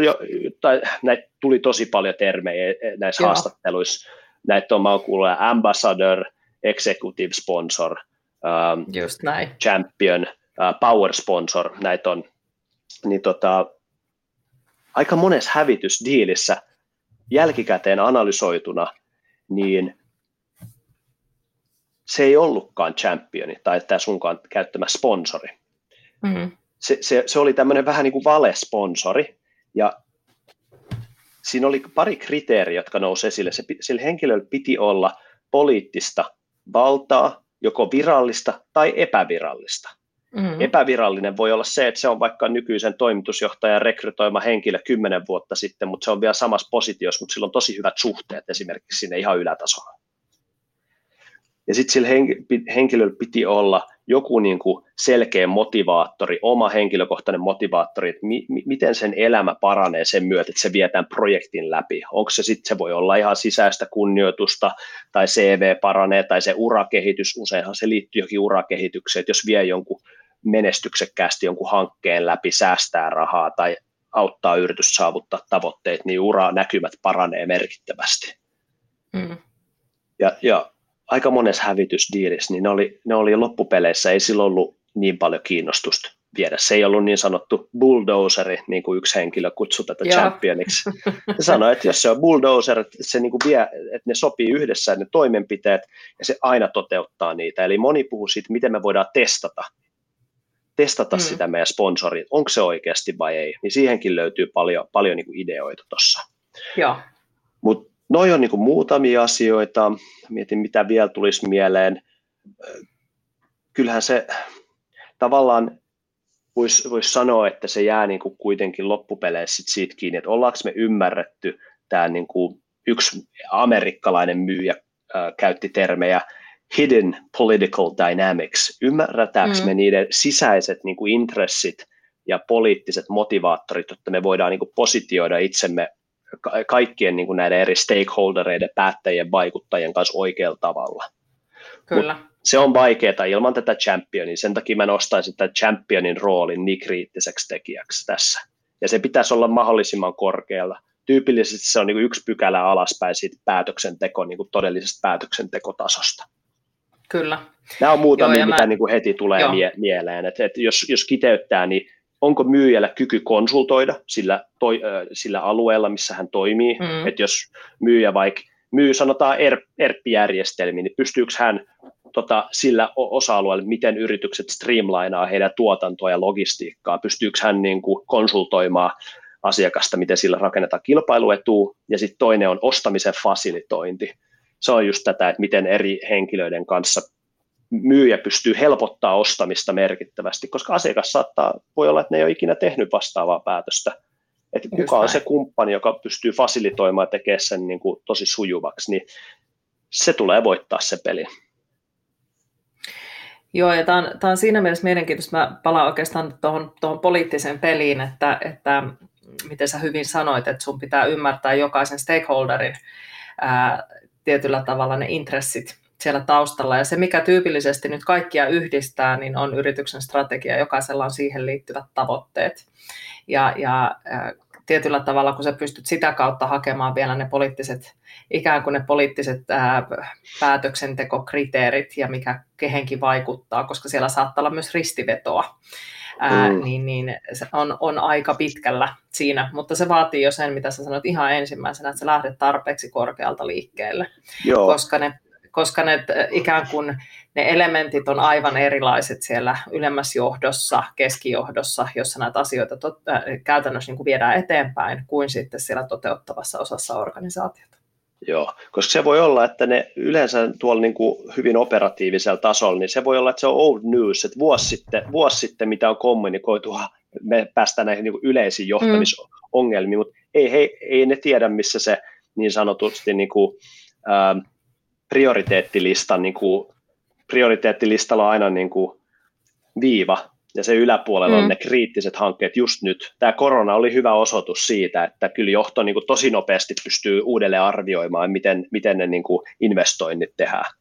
jo, tai, näitä tuli tosi paljon termejä näissä Joo. haastatteluissa. Näitä on, mä oon kuullut, ambassador, executive sponsor, um, Just näin. champion, uh, power sponsor, näitä on, niin tota, aika monessa hävitysdiilissä jälkikäteen analysoituna niin se ei ollutkaan championi tai tämä sunkaan käyttämä sponsori. Mm. Se, se, se oli tämmöinen vähän niin kuin valesponsori, ja siinä oli pari kriteeriä, jotka nousi esille. Se, sillä henkilöllä piti olla poliittista valtaa, joko virallista tai epävirallista. Mm-hmm. Epävirallinen voi olla se, että se on vaikka nykyisen toimitusjohtajan rekrytoima henkilö kymmenen vuotta sitten, mutta se on vielä samassa positiossa, mutta sillä on tosi hyvät suhteet esimerkiksi sinne ihan ylätasolla. Ja sitten sillä henkilöllä piti olla joku niin kuin selkeä motivaattori, oma henkilökohtainen motivaattori, että mi- miten sen elämä paranee sen myötä, että se vie tämän projektin läpi. Onko se sitten, se voi olla ihan sisäistä kunnioitusta, tai CV paranee, tai se urakehitys, useinhan se liittyy johonkin urakehitykseen, että jos vie jonkun menestyksekkäästi jonkun hankkeen läpi, säästää rahaa tai auttaa yritys saavuttaa tavoitteet, niin ura näkymät paranee merkittävästi. Mm. Ja, ja aika monessa hävitysdiilissä, niin ne oli, ne oli loppupeleissä, ei sillä ollut niin paljon kiinnostusta viedä. Se ei ollut niin sanottu bulldozeri, niin kuin yksi henkilö kutsui tätä Joo. championiksi. Se sanoi, että jos se on bulldozer, että, se niin kuin vie, että ne sopii yhdessä ne toimenpiteet, ja se aina toteuttaa niitä. Eli moni puhuu siitä, miten me voidaan testata, testata mm. sitä meidän sponsoria, onko se oikeasti vai ei. Niin siihenkin löytyy paljon, paljon niin kuin ideoita tuossa. Mutta Noi on niin kuin muutamia asioita. Mietin, mitä vielä tulisi mieleen. Kyllähän se tavallaan voisi vois sanoa, että se jää niin kuin kuitenkin loppupeleissä siitä kiinni, että ollaanko me ymmärretty tämä niin kuin yksi amerikkalainen myyjä äh, käytti termejä hidden political dynamics. Ymmärrätäänkö mm. me niiden sisäiset niin kuin intressit ja poliittiset motivaattorit, että me voidaan niin kuin positioida itsemme kaikkien niin kuin näiden eri stakeholdereiden, päättäjien, vaikuttajien kanssa oikealla tavalla. Kyllä. Mut se on vaikeaa ilman tätä championia. Sen takia mä nostaisin tämän championin roolin niin kriittiseksi tekijäksi tässä. Ja se pitäisi olla mahdollisimman korkealla. Tyypillisesti se on niin yksi pykälä alaspäin siitä päätöksenteko, niin kuin todellisesta päätöksentekotasosta. Kyllä. Nämä on muutamia, Joo, mitä mä... niin kuin heti tulee mie- mieleen. Et, et jos, jos kiteyttää, niin onko myyjällä kyky konsultoida sillä, toi, sillä alueella, missä hän toimii. Mm. Että jos myyjä vaikka myy sanotaan ERP-järjestelmiä, niin pystyykö hän tota, sillä osa-alueella, miten yritykset streamlainaa heidän tuotantoa ja logistiikkaa, pystyykö hän niin kuin, konsultoimaan asiakasta, miten sillä rakennetaan kilpailuetua, ja sitten toinen on ostamisen fasilitointi. Se on just tätä, että miten eri henkilöiden kanssa myyjä pystyy helpottaa ostamista merkittävästi, koska asiakas saattaa, voi olla, että ne ei ole ikinä tehnyt vastaavaa päätöstä. Että kuka on se kumppani, joka pystyy fasilitoimaan ja tekemään sen niin kuin tosi sujuvaksi, niin se tulee voittaa se peli. Joo, ja tämä on, tämä on siinä mielessä mielenkiintoista. Mä palaan oikeastaan tuohon, tuohon poliittiseen peliin, että, että miten sä hyvin sanoit, että sun pitää ymmärtää jokaisen stakeholderin ää, tietyllä tavalla ne intressit siellä taustalla. Ja se, mikä tyypillisesti nyt kaikkia yhdistää, niin on yrityksen strategia. Jokaisella on siihen liittyvät tavoitteet. Ja, ja tietyllä tavalla, kun sä pystyt sitä kautta hakemaan vielä ne poliittiset, ikään kuin ne poliittiset ää, päätöksentekokriteerit ja mikä kehenkin vaikuttaa, koska siellä saattaa olla myös ristivetoa, ää, mm. niin, niin se on, on aika pitkällä siinä, mutta se vaatii jo sen, mitä sä sanoit ihan ensimmäisenä, että sä lähdet tarpeeksi korkealta liikkeelle, Joo. koska ne koska ne ikään kuin ne elementit on aivan erilaiset siellä ylemmässä johdossa, keskijohdossa, jossa näitä asioita tot, äh, käytännössä niin kuin viedään eteenpäin, kuin sitten siellä toteuttavassa osassa organisaatiota. Joo, koska se voi olla, että ne yleensä tuolla niin kuin hyvin operatiivisella tasolla, niin se voi olla, että se on old news, että vuosi sitten, vuosi sitten mitä on kommunikoitu, me päästään näihin niin kuin yleisiin johtamisongelmiin, mm. mutta ei, ei, ei ne tiedä, missä se niin sanotusti niin kuin, ähm, prioriteettilistan, niin kuin, prioriteettilistalla on aina niin kuin viiva, ja se yläpuolella mm. on ne kriittiset hankkeet just nyt. Tämä korona oli hyvä osoitus siitä, että kyllä johto niin kuin tosi nopeasti pystyy uudelleen arvioimaan, miten, miten ne niin kuin investoinnit tehdään.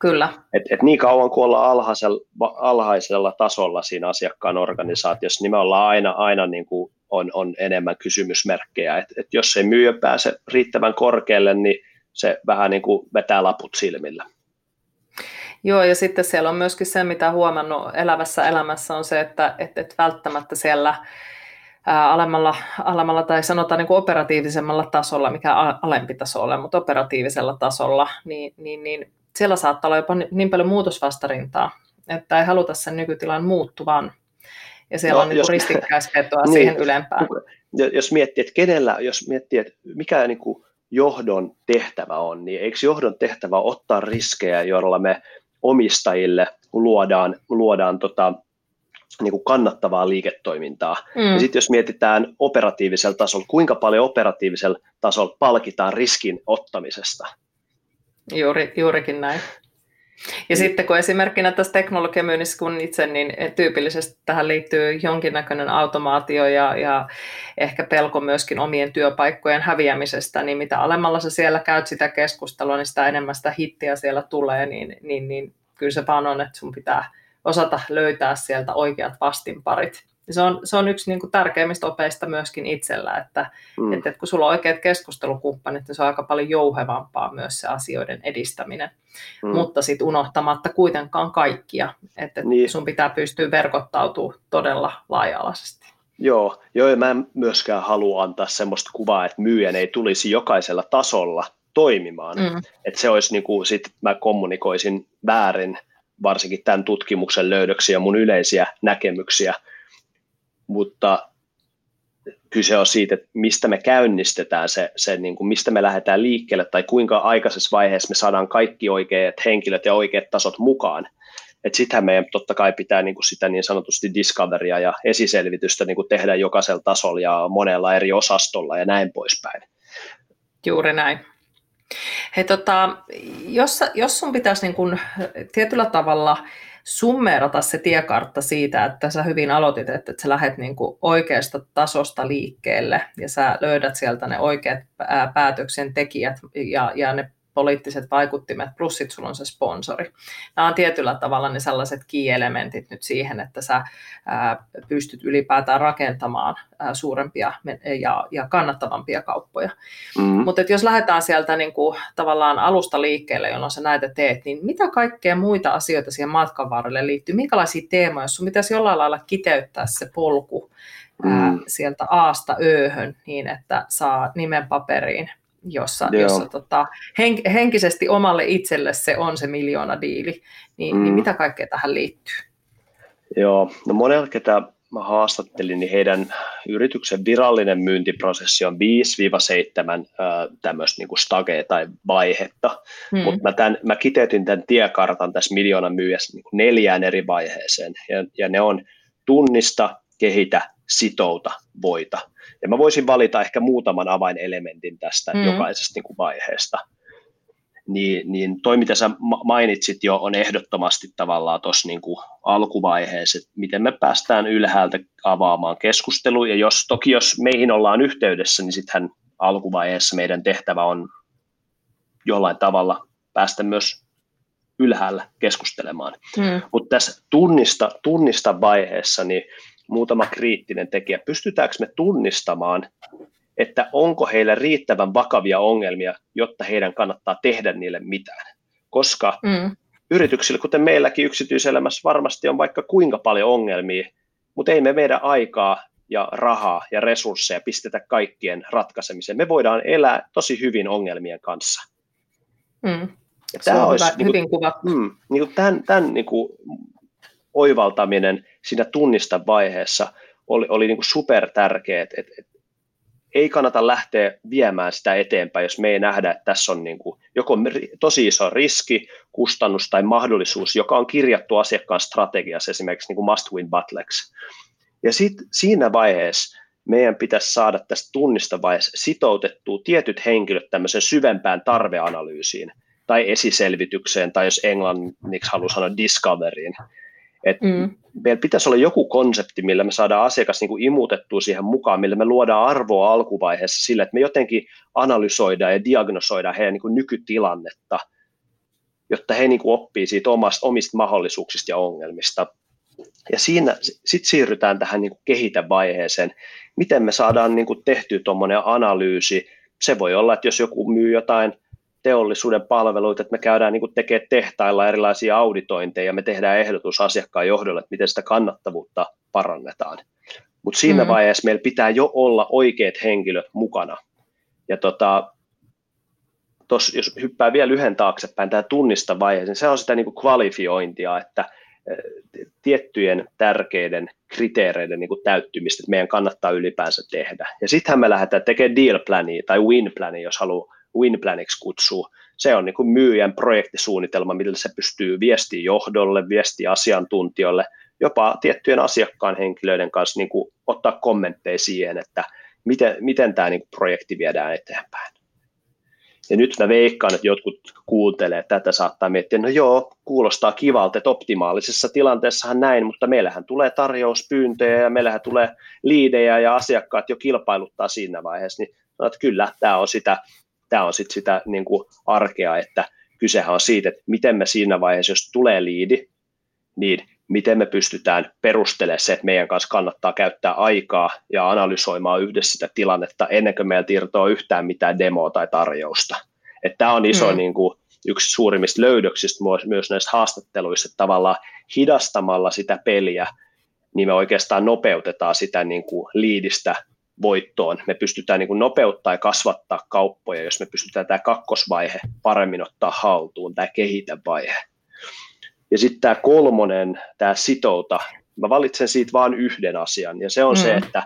Kyllä. Et, et niin kauan kuin ollaan alhaisella, alhaisella tasolla siinä asiakkaan organisaatiossa, niin me ollaan aina, aina niin kuin on, on enemmän kysymysmerkkejä. Et, et jos ei myyjä pääse riittävän korkealle, niin se vähän niin kuin vetää laput silmillä. Joo, ja sitten siellä on myöskin se, mitä huomannut elävässä elämässä, on se, että et, et välttämättä siellä alemmalla, alemmalla tai sanotaan niin kuin operatiivisemmalla tasolla, mikä alempi taso ole, mutta operatiivisella tasolla, niin, niin, niin siellä saattaa olla jopa niin paljon muutosvastarintaa, että ei haluta sen nykytilan muuttuvan. Ja siellä no, on niin ristikkäisvetoa niin, siihen ylempään. Jos miettii, että kenellä, jos miettii, että mikä niin kuin johdon tehtävä on, niin eikö johdon tehtävä ottaa riskejä, joilla me omistajille luodaan, luodaan tota, niin kuin kannattavaa liiketoimintaa. Mm. Ja sitten jos mietitään operatiivisella tasolla, kuinka paljon operatiivisella tasolla palkitaan riskin ottamisesta? Juuri, juurikin näin. Ja sitten kun esimerkkinä tässä teknologiamyynnissä, kun itse, niin tyypillisesti tähän liittyy jonkinnäköinen automaatio ja, ja ehkä pelko myöskin omien työpaikkojen häviämisestä, niin mitä alemmalla sä siellä käyt sitä keskustelua, niin sitä enemmän sitä hittiä siellä tulee, niin, niin, niin kyllä se vaan on, että sun pitää osata löytää sieltä oikeat vastinparit. Se, on, se on yksi niin kuin tärkeimmistä opeista myöskin itsellä, että, mm. että, että kun sulla on oikeat keskustelukumppanit, niin se on aika paljon jouhevampaa myös se asioiden edistäminen, mm. mutta sitten unohtamatta kuitenkaan kaikkia, että niin. sun pitää pystyä verkottautumaan todella laaja-alaisesti. Joo, joo, ja mä en myöskään halua antaa semmoista kuvaa, että myyjän ei tulisi jokaisella tasolla toimimaan. Mm. Että se olisi, niin kuin, sit mä kommunikoisin väärin, varsinkin tämän tutkimuksen löydöksiä ja mun yleisiä näkemyksiä, mutta kyse on siitä, että mistä me käynnistetään se, se niin kuin mistä me lähdetään liikkeelle tai kuinka aikaisessa vaiheessa me saadaan kaikki oikeat henkilöt ja oikeat tasot mukaan. Että sitähän meidän totta kai pitää niin kuin sitä niin sanotusti discoveria ja esiselvitystä niin kuin tehdä jokaisella tasolla ja monella eri osastolla ja näin poispäin. Juuri näin. Hei, tota, jos, jos sun pitäisi niin kun, tietyllä tavalla summeerata se tiekartta siitä, että sä hyvin aloitit, että, että sä lähdet niin kuin oikeasta tasosta liikkeelle ja sä löydät sieltä ne oikeat päätöksentekijät ja, ja ne poliittiset vaikuttimet, plus sitten sulla on se sponsori. Nämä on tietyllä tavalla ne sellaiset key-elementit nyt siihen, että sä ää, pystyt ylipäätään rakentamaan ää, suurempia ja, ja kannattavampia kauppoja. Mm-hmm. Mutta jos lähdetään sieltä niin kuin, tavallaan alusta liikkeelle, jolloin sä näitä teet, niin mitä kaikkea muita asioita siihen matkan varrelle liittyy? Minkälaisia teemoja, jos sun pitäisi jollain lailla kiteyttää se polku mm. sieltä Aasta Ööhön niin, että saa nimen paperiin – jossa, jossa tota, hen, henkisesti omalle itselle se on se miljoona diili, niin, niin mm. niin mitä kaikkea tähän liittyy? Joo, no monella ketä mä haastattelin, niin heidän yrityksen virallinen myyntiprosessi on 5-7 tämmöistä niin stagea tai vaihetta, mm. mutta mä, tämän, mä kiteytin tämän tiekartan tässä miljoonan myyjässä niin neljään eri vaiheeseen, ja, ja ne on tunnista, kehitä, sitouta, voita. Ja mä voisin valita ehkä muutaman avainelementin tästä mm. jokaisesta niin kuin vaiheesta. Niin, niin toi, mitä sä mainitsit jo, on ehdottomasti tavallaan tuossa niin alkuvaiheessa, että miten me päästään ylhäältä avaamaan keskustelua, ja jos, toki jos meihin ollaan yhteydessä, niin sittenhän alkuvaiheessa meidän tehtävä on jollain tavalla päästä myös ylhäällä keskustelemaan. Mm. Mutta tässä tunnista, tunnista vaiheessa, niin muutama kriittinen tekijä. Pystytäänkö me tunnistamaan, että onko heillä riittävän vakavia ongelmia, jotta heidän kannattaa tehdä niille mitään? Koska mm. yrityksillä, kuten meilläkin yksityiselämässä, varmasti on vaikka kuinka paljon ongelmia, mutta ei me meidän aikaa ja rahaa ja resursseja pistetä kaikkien ratkaisemiseen. Me voidaan elää tosi hyvin ongelmien kanssa. Mm. Ja tämä on olisi, hyvä, niin kuin, hyvin kuvattu. Mm, niin kuin tämän, tämän niin kuin, oivaltaminen siinä tunnista vaiheessa oli, oli niin super tärkeä, että, että, että ei kannata lähteä viemään sitä eteenpäin, jos me ei nähdä, että tässä on niin kuin joko tosi iso riski, kustannus tai mahdollisuus, joka on kirjattu asiakkaan strategiassa esimerkiksi niin kuin must win battleksi. Ja sitten siinä vaiheessa meidän pitäisi saada tästä tunnista vaiheessa sitoutettua tietyt henkilöt tämmöiseen syvempään tarveanalyysiin tai esiselvitykseen, tai jos englanniksi haluaa sanoa discoveryin, et mm. Meillä pitäisi olla joku konsepti, millä me saadaan asiakas niin kuin imutettua siihen mukaan, millä me luodaan arvoa alkuvaiheessa sillä, että me jotenkin analysoidaan ja diagnosoidaan heidän niin kuin nykytilannetta, jotta he niin kuin oppii siitä omasta, omista mahdollisuuksista ja ongelmista. Ja siinä sitten siirrytään tähän niin kuin kehitävaiheeseen. Miten me saadaan niin kuin tehtyä tuommoinen analyysi? Se voi olla, että jos joku myy jotain teollisuuden palveluita, että me käydään niin tekemään tehtailla erilaisia auditointeja, me tehdään ehdotus asiakkaan johdolle, että miten sitä kannattavuutta parannetaan. mutta siinä mm-hmm. vaiheessa meillä pitää jo olla oikeat henkilöt mukana. Ja tota, tos, jos hyppää vielä yhden taaksepäin, tämä tunnista vaiheeseen, se on sitä niin kuin kvalifiointia, että eh, tiettyjen tärkeiden kriteereiden niin kuin täyttymistä, että meidän kannattaa ylipäänsä tehdä. Ja sittenhän me lähdetään tekemään deal plania tai win plania, jos haluaa win planiksi kutsua. Se on niin kuin myyjän projektisuunnitelma, millä se pystyy viestiä johdolle, viestiä asiantuntijoille, jopa tiettyjen asiakkaan henkilöiden kanssa niin kuin ottaa kommentteja siihen, että miten, miten tämä niin kuin projekti viedään eteenpäin. Ja nyt mä veikkaan, että jotkut kuuntelee tätä, saattaa miettiä, no joo, kuulostaa kivalta, että optimaalisessa tilanteessahan näin, mutta meillähän tulee tarjouspyyntöjä ja meillähän tulee liidejä ja asiakkaat jo kilpailuttaa siinä vaiheessa, niin no, että kyllä, tämä on sitä, tämä on sit sitä niin kuin arkea, että kysehän on siitä, että miten me siinä vaiheessa, jos tulee liidi, niin miten me pystytään perustelemaan se, että meidän kanssa kannattaa käyttää aikaa ja analysoimaan yhdessä sitä tilannetta ennen kuin meiltä irtoaa yhtään mitään demoa tai tarjousta. Että tämä on iso mm. niin kuin, yksi suurimmista löydöksistä myös näissä haastatteluissa, että tavallaan hidastamalla sitä peliä, niin me oikeastaan nopeutetaan sitä niin kuin liidistä voittoon. Me pystytään niin kuin nopeuttaa ja kasvattaa kauppoja, jos me pystytään tämä kakkosvaihe paremmin ottaa haltuun, tämä kehitevaihe. Ja sitten tämä kolmonen, tämä sitouta, mä valitsen siitä vain yhden asian, ja se on mm. se, että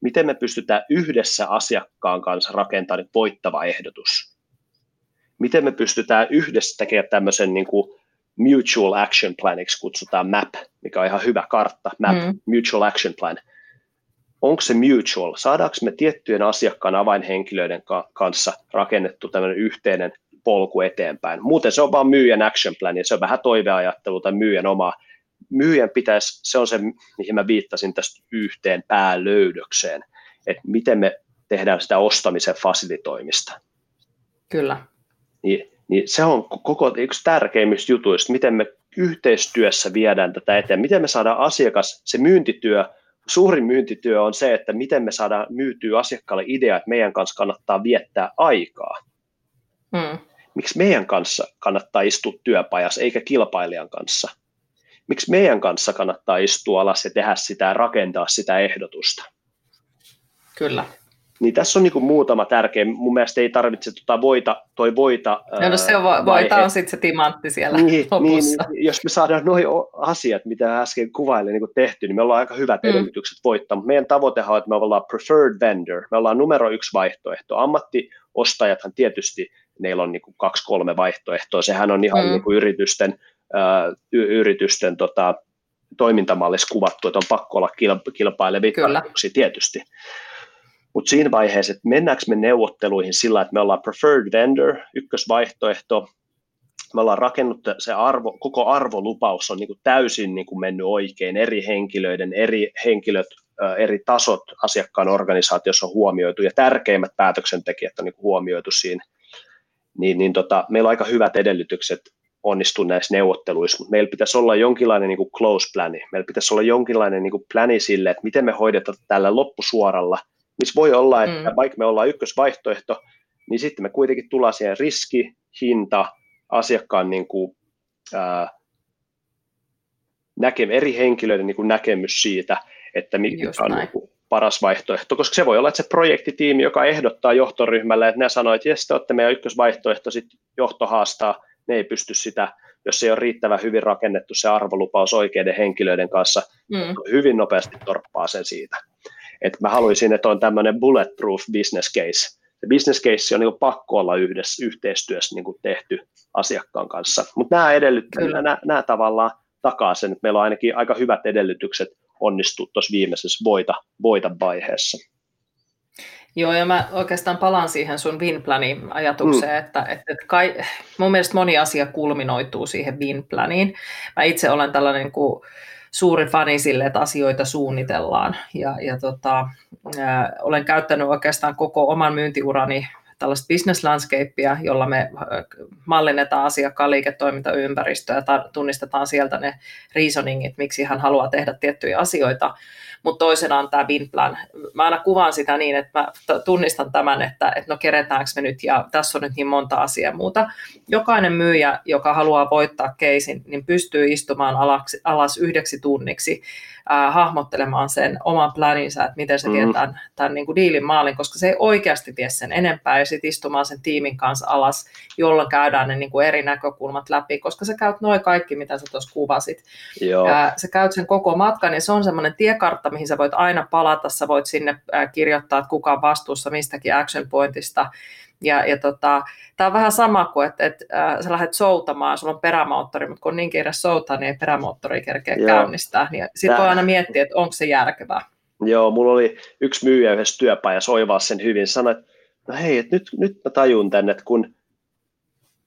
miten me pystytään yhdessä asiakkaan kanssa rakentamaan voittava ehdotus. Miten me pystytään yhdessä tekemään tämmöisen niin kuin mutual action planiksi kutsutaan MAP, mikä on ihan hyvä kartta, MAP, mm. mutual action plan. Onko se mutual? Saadaanko me tiettyjen asiakkaan avainhenkilöiden kanssa rakennettu tämmöinen yhteinen polku eteenpäin. Muuten se on vain myyjän action plan ja se on vähän toiveajattelu tai myyjän oma. Myyjän pitäisi, se on se, mihin mä viittasin tästä yhteen päälöydökseen, että miten me tehdään sitä ostamisen fasilitoimista. Kyllä. Niin, niin se on koko yksi tärkeimmistä jutuista, miten me yhteistyössä viedään tätä eteen, miten me saadaan asiakas, se myyntityö, suurin myyntityö on se, että miten me saadaan myytyä asiakkaalle idea, että meidän kanssa kannattaa viettää aikaa. Hmm miksi meidän kanssa kannattaa istua työpajassa eikä kilpailijan kanssa? Miksi meidän kanssa kannattaa istua alas ja tehdä sitä ja rakentaa sitä ehdotusta? Kyllä. Niin tässä on niin kuin muutama tärkeä. Mun mielestä ei tarvitse tuota voita, toi voita. No, no se on, vo, voita on sitten se timantti siellä niin, lopussa. Niin, jos me saadaan nuo asiat, mitä äsken kuvailin niin tehty, niin me ollaan aika hyvät mm. edellytykset voittaa. Mutta meidän tavoitehan on, että me ollaan preferred vendor. Me ollaan numero yksi vaihtoehto. Ammattiostajathan tietysti neillä on niin kuin kaksi, kolme vaihtoehtoa. Sehän on ihan mm. niin kuin yritysten, äh, y- yritysten tota, toimintamallissa kuvattu, että on pakko olla kilpailevia tarjouksia tietysti. Mutta siinä vaiheessa, että mennäänkö me neuvotteluihin sillä, että me ollaan preferred vendor, ykkösvaihtoehto, me ollaan rakennut se arvo, koko arvolupaus on niin kuin täysin niin kuin mennyt oikein, eri henkilöiden, eri henkilöt, eri tasot asiakkaan organisaatiossa on huomioitu ja tärkeimmät päätöksentekijät on niin kuin huomioitu siinä. Niin, niin tota, meillä on aika hyvät edellytykset onnistua näissä neuvotteluissa, mutta meillä pitäisi olla jonkinlainen niin close plani, meillä pitäisi olla jonkinlainen niin plani sille, että miten me hoidetaan tällä loppusuoralla, missä voi olla, että mm. vaikka me ollaan ykkösvaihtoehto, niin sitten me kuitenkin tullaan siihen riski, hinta, asiakkaan niin kuin, ää, näke, eri henkilöiden niin kuin näkemys siitä, että mikä on niin kuin, paras vaihtoehto, koska se voi olla, että se projektitiimi, joka ehdottaa johtoryhmälle, että ne sanoo, että jes, te olette meidän ykkösvaihtoehto, sitten johto haastaa, ne ei pysty sitä, jos ei ole riittävän hyvin rakennettu se arvolupaus oikeiden henkilöiden kanssa, mm. hyvin nopeasti torppaa sen siitä. Et mä haluaisin, että on tämmöinen bulletproof business case. Se business case on niin pakko olla yhdessä, yhteistyössä niin tehty asiakkaan kanssa. Mutta nämä edellyttävät, nämä, nämä tavallaan takaa sen, että meillä on ainakin aika hyvät edellytykset onnistua tuossa viimeisessä voita, voita vaiheessa. Joo, ja mä oikeastaan palaan siihen sun Winplanin ajatukseen, mm. että, että, että kai, mun mielestä moni asia kulminoituu siihen Winplaniin. Mä itse olen tällainen kuin suuri fani sille, että asioita suunnitellaan, ja, ja tota, ää, olen käyttänyt oikeastaan koko oman myyntiurani tällaista business landscapea, jolla me mallinnetaan asiakkaan liiketoimintaympäristöä ja tunnistetaan sieltä ne reasoningit, miksi hän haluaa tehdä tiettyjä asioita. Mutta toisena on tämä plan. Mä aina kuvaan sitä niin, että mä tunnistan tämän, että, että no keretäänkö me nyt ja tässä on nyt niin monta asiaa muuta. Jokainen myyjä, joka haluaa voittaa keisin, niin pystyy istumaan alaksi, alas yhdeksi tunniksi äh, hahmottelemaan sen oman planinsa, että miten se mm. vie tämän, tämän niin kuin diilin maalin, koska se ei oikeasti vie sen enempää ja sitten istumaan sen tiimin kanssa alas, jolloin käydään ne niin kuin eri näkökulmat läpi, koska sä käyt noin kaikki, mitä sä tuossa kuvasit. Joo. Äh, sä käyt sen koko matkan ja se on semmoinen tiekartta, mihin sä voit aina palata, sä voit sinne äh, kirjoittaa, että kuka on vastuussa mistäkin action pointista, ja, ja tota, tämä on vähän sama kuin, että, että äh, sä lähdet soutamaan, sulla on perämoottori, mutta kun on niin kiire soutaa, niin ei perämoottori kerkeä Joo. käynnistää. Niin sitten voi aina miettiä, että onko se järkevää. Joo, mulla oli yksi myyjä yhdessä työpajassa oivaa sen hyvin. Sanoi, että no hei, että nyt, nyt mä tajun tänne, että kun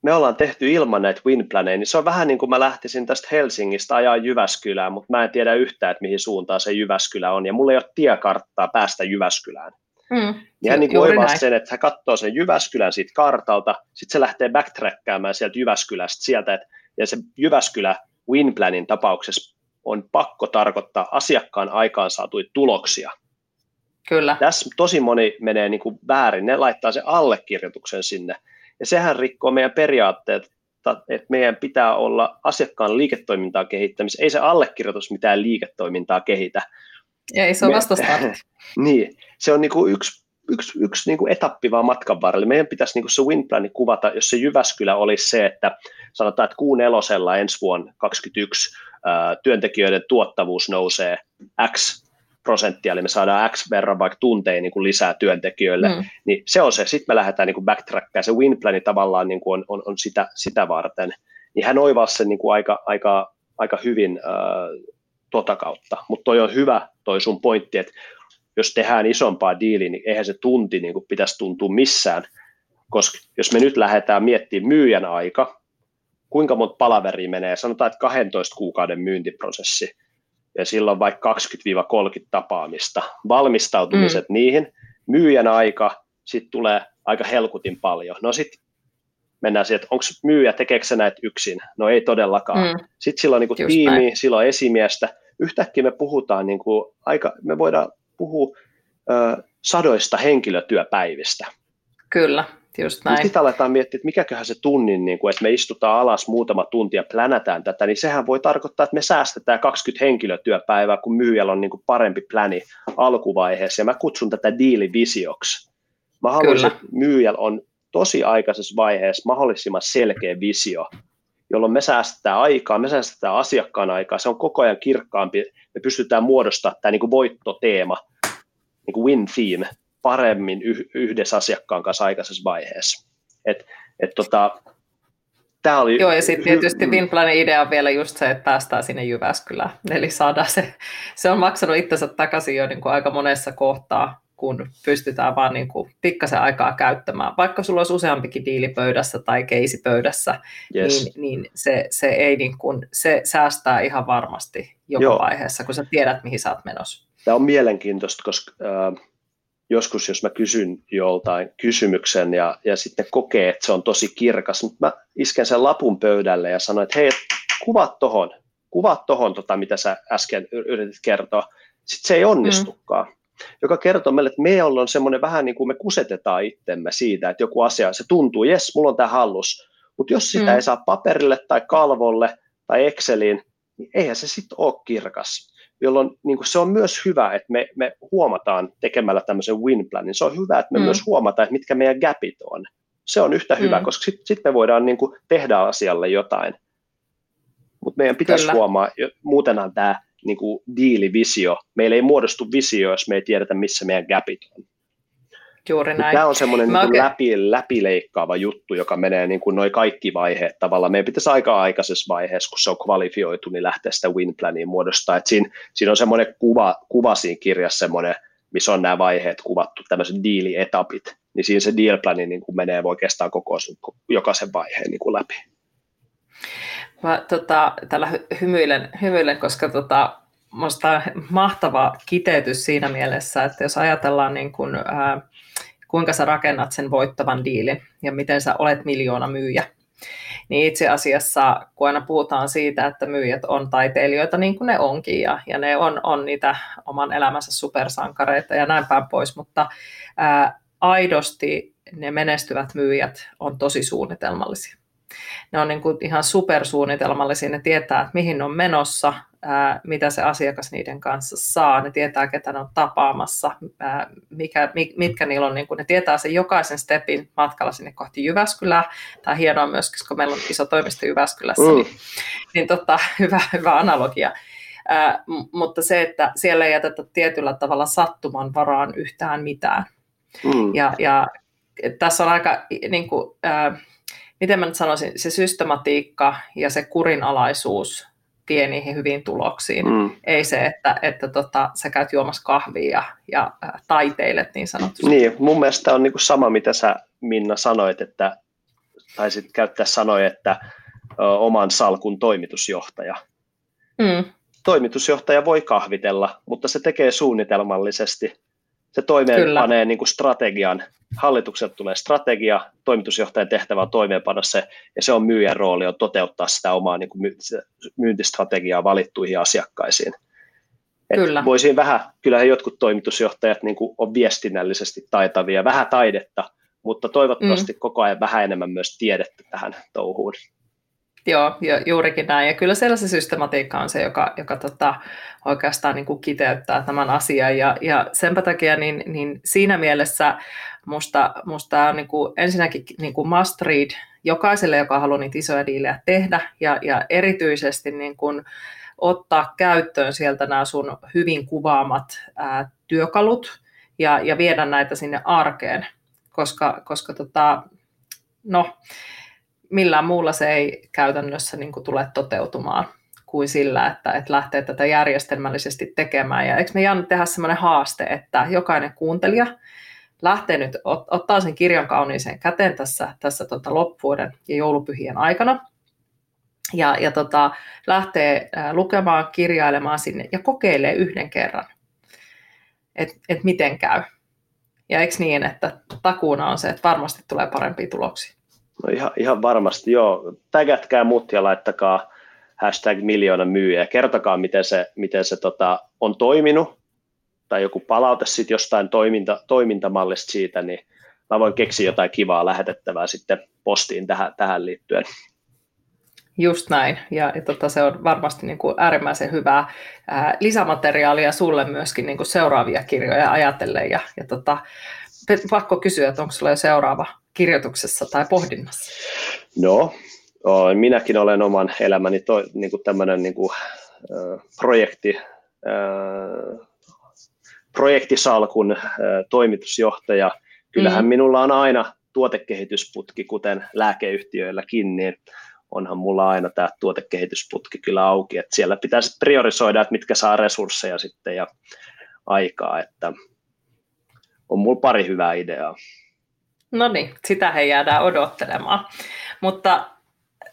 me ollaan tehty ilman näitä winplaneja, niin se on vähän niin kuin mä lähtisin tästä Helsingistä ajaa Jyväskylään, mutta mä en tiedä yhtään, että mihin suuntaan se Jyväskylä on, ja mulla ei ole tiekarttaa päästä Jyväskylään. Mm, niin hän niin oivaa sen, että hän katsoo sen Jyväskylän siitä kartalta, sitten se lähtee backtrackkaamaan sieltä Jyväskylästä sieltä, että, ja se Jyväskylä Winplanin tapauksessa on pakko tarkoittaa asiakkaan aikaansaatuja tuloksia. Kyllä. Tässä tosi moni menee niin kuin väärin, ne laittaa sen allekirjoituksen sinne, ja sehän rikkoo meidän periaatteet, että meidän pitää olla asiakkaan liiketoimintaa kehittämisessä. Ei se allekirjoitus mitään liiketoimintaa kehitä, ei, se on vasta Niin, se on niinku yksi, yksi, yksi niinku etappi vaan matkan varrella. Meidän pitäisi niinku se winplani kuvata, jos se Jyväskylä olisi se, että sanotaan, että kuun elosella ensi vuonna 2021 ää, työntekijöiden tuottavuus nousee X prosenttia, eli me saadaan X verran vaikka tunteja niin kuin lisää työntekijöille, mm. niin se on se. Sitten me lähdetään niin backtrackkaamaan, se winplani tavallaan niin kuin on, on, on sitä, sitä varten. Niin hän oivasi sen niin kuin aika, aika, aika hyvin äh, tota kautta. Mutta toi on hyvä toi sun pointti, että jos tehdään isompaa diiliä, niin eihän se tunti niin kuin pitäisi tuntua missään, koska jos me nyt lähdetään miettimään myyjän aika, kuinka monta palaveria menee, sanotaan, että 12 kuukauden myyntiprosessi, ja silloin vaikka 20-30 tapaamista, valmistautumiset mm. niihin, myyjän aika, sitten tulee aika helkutin paljon. No sitten mennään siihen, että onko myyjä, tekeekö se näitä yksin? No ei todellakaan. Mm. Sitten silloin niin kuin tiimi, näin. silloin esimiestä, yhtäkkiä me puhutaan, niin kuin aika, me voidaan puhua ö, sadoista henkilötyöpäivistä. Kyllä, just näin. Sitten aletaan miettiä, että mikäköhän se tunnin, niin kuin, että me istutaan alas muutama tunti ja plänätään tätä, niin sehän voi tarkoittaa, että me säästetään 20 henkilötyöpäivää, kun myyjällä on niin kuin parempi pläni alkuvaiheessa, ja mä kutsun tätä diilivisioksi. Mä haluaisin, että myyjällä on tosi aikaisessa vaiheessa mahdollisimman selkeä visio, jolloin me säästetään aikaa, me säästetään asiakkaan aikaa, se on koko ajan kirkkaampi, me pystytään muodostamaan tämä niin kuin voittoteema, niin kuin win theme, paremmin yhdessä asiakkaan kanssa aikaisessa vaiheessa. Et, et tota, Tämä oli Joo, ja sitten tietysti Winplanin idea on vielä just se, että päästään sinne Jyväskylään. Eli saadaan se, se on maksanut itsensä takaisin jo niin kuin aika monessa kohtaa, kun pystytään vaan niin kuin pikkasen aikaa käyttämään. Vaikka sulla olisi useampikin diili pöydässä tai keisi pöydässä, yes. niin, niin se, se, ei niin kuin, se säästää ihan varmasti joka Joo. vaiheessa, kun sä tiedät, mihin sä oot menossa. Tämä on mielenkiintoista, koska äh, joskus jos mä kysyn joltain kysymyksen ja, ja sitten kokee, että se on tosi kirkas, mutta mä isken sen lapun pöydälle ja sanon, että hei, kuvat tohon, kuvat tohon, tota, mitä sä äsken yritit kertoa. Sitten se ei onnistukaan. Mm joka kertoo meille, että me ollaan semmoinen vähän niin kuin me kusetetaan itsemme siitä, että joku asia, se tuntuu, jes, mulla on tämä hallus, mutta jos sitä mm. ei saa paperille tai kalvolle tai Exceliin, niin eihän se sitten ole kirkas. Jolloin niin kuin se on myös hyvä, että me, me huomataan tekemällä tämmöisen win-planin. Se on hyvä, että me mm. myös huomataan, että mitkä meidän gapit on. Se on yhtä hyvä, mm. koska sitten sit me voidaan niin kuin tehdä asialle jotain. Mutta meidän pitäisi Kyllä. huomaa, muutenhan tämä niin kuin diilivisio. Meillä ei muodostu visio, jos me ei tiedetä, missä meidän gapit on. Juuri näin. Tämä on semmoinen niin oikein... läpi, läpileikkaava juttu, joka menee niin kuin noin kaikki vaiheet tavallaan. Meidän pitäisi aika aikaisessa vaiheessa, kun se on kvalifioitu, niin lähteä sitä winplaniin muodostaa. Et siinä, siinä on semmoinen kuva, kuva siinä kirjassa semmoinen, missä on nämä vaiheet kuvattu, tämmöiset diilietapit. Niin siinä se dealplani niin kuin menee oikeastaan koko sen, jokaisen vaiheen niin kuin läpi. Mä tota, tällä hymyilen, hymyilen koska tota, minusta mahtava kiteytys siinä mielessä, että jos ajatellaan niin kuin, ää, kuinka sä rakennat sen voittavan diilin ja miten sä olet miljoona myyjä, niin itse asiassa, kun aina puhutaan siitä, että myyjät on taiteilijoita, niin kuin ne onkin, ja, ja ne on, on niitä oman elämänsä supersankareita ja näin päin pois, mutta ää, aidosti ne menestyvät myyjät on tosi suunnitelmallisia Ne on niin kuin ihan supersuunnitelmallisia, ne tietää, että mihin on menossa, ää, mitä se asiakas niiden kanssa saa, ne tietää, ketä ne on tapaamassa, ää, mikä, mitkä niillä on, niin kuin, ne tietää sen jokaisen stepin matkalla sinne kohti Jyväskylää. Tämä on hienoa myös, koska meillä on iso toimisto Jyväskylässä, mm. niin, niin tota, hyvä, hyvä analogia. Ää, mutta se, että siellä ei jätetä tietyllä tavalla sattuman varaan yhtään mitään. Mm. Ja, ja tässä on aika, niin kuin, ää, miten mä nyt sanoisin, se systematiikka ja se kurinalaisuus vie niihin hyviin tuloksiin. Mm. Ei se, että, että tota, sä käyt juomassa kahvia ja, ja ää, taiteilet niin sanotusti. Niin, mun mielestä on niin sama, mitä sä Minna sanoit, että taisit käyttää sanoja, että ö, oman salkun toimitusjohtaja. Mm. Toimitusjohtaja voi kahvitella, mutta se tekee suunnitelmallisesti se toimeenpanee niin kuin strategian, hallitukselta tulee strategia, toimitusjohtajan tehtävä on toimeenpanna se, ja se on myyjän rooli on toteuttaa sitä omaa niin kuin myyntistrategiaa valittuihin asiakkaisiin. Et Kyllä. Voisin vähän, kyllähän jotkut toimitusjohtajat niin kuin on viestinnällisesti taitavia, vähän taidetta, mutta toivottavasti mm. koko ajan vähän enemmän myös tiedettä tähän touhuun. Joo, jo, juurikin näin. Ja kyllä siellä se systematiikka on se, joka, joka tota, oikeastaan niin kuin kiteyttää tämän asian. Ja, ja senpä takia niin, niin siinä mielessä musta, musta on niin kuin, ensinnäkin niin kuin must read jokaiselle, joka haluaa niitä isoja diilejä tehdä. Ja, ja erityisesti niin kuin, ottaa käyttöön sieltä nämä sun hyvin kuvaamat ää, työkalut ja, ja viedä näitä sinne arkeen. Koska, koska tota, no, millään muulla se ei käytännössä niin kuin tule toteutumaan kuin sillä, että, että lähtee tätä järjestelmällisesti tekemään. Ja eikö me Janne tehdä sellainen haaste, että jokainen kuuntelija lähtee nyt, ottaa sen kirjan kauniiseen käteen tässä, tässä tota loppuvuoden ja joulupyhien aikana, ja, ja tota, lähtee lukemaan, kirjailemaan sinne ja kokeilee yhden kerran, että et miten käy. Ja eikö niin, että takuuna on se, että varmasti tulee parempia tuloksia. No ihan, ihan varmasti, joo. Tägätkää mut ja laittakaa hashtag miljoona myyjä. Kertokaa, miten se, miten se tota, on toiminut, tai joku palaute sitten jostain toiminta, toimintamallista siitä, niin mä voin keksiä jotain kivaa lähetettävää sitten postiin tähän, tähän liittyen. Just näin, ja, ja tota, se on varmasti niin kuin äärimmäisen hyvää ää, lisämateriaalia sulle myöskin niin kuin seuraavia kirjoja ajatellen, ja, ja tota, pakko kysyä, että onko sulla jo seuraava kirjoituksessa tai pohdinnassa? No, minäkin olen oman elämäni to, niin kuin tämmöinen niin kuin, äh, projekti, äh, projektisalkun äh, toimitusjohtaja. Kyllähän mm. minulla on aina tuotekehitysputki, kuten lääkeyhtiöilläkin, niin onhan mulla aina tämä tuotekehitysputki kyllä auki, että siellä pitäisi priorisoida, että mitkä saa resursseja sitten ja aikaa, että on mulla pari hyvää ideaa. No niin, sitä he jäädään odottelemaan. Mutta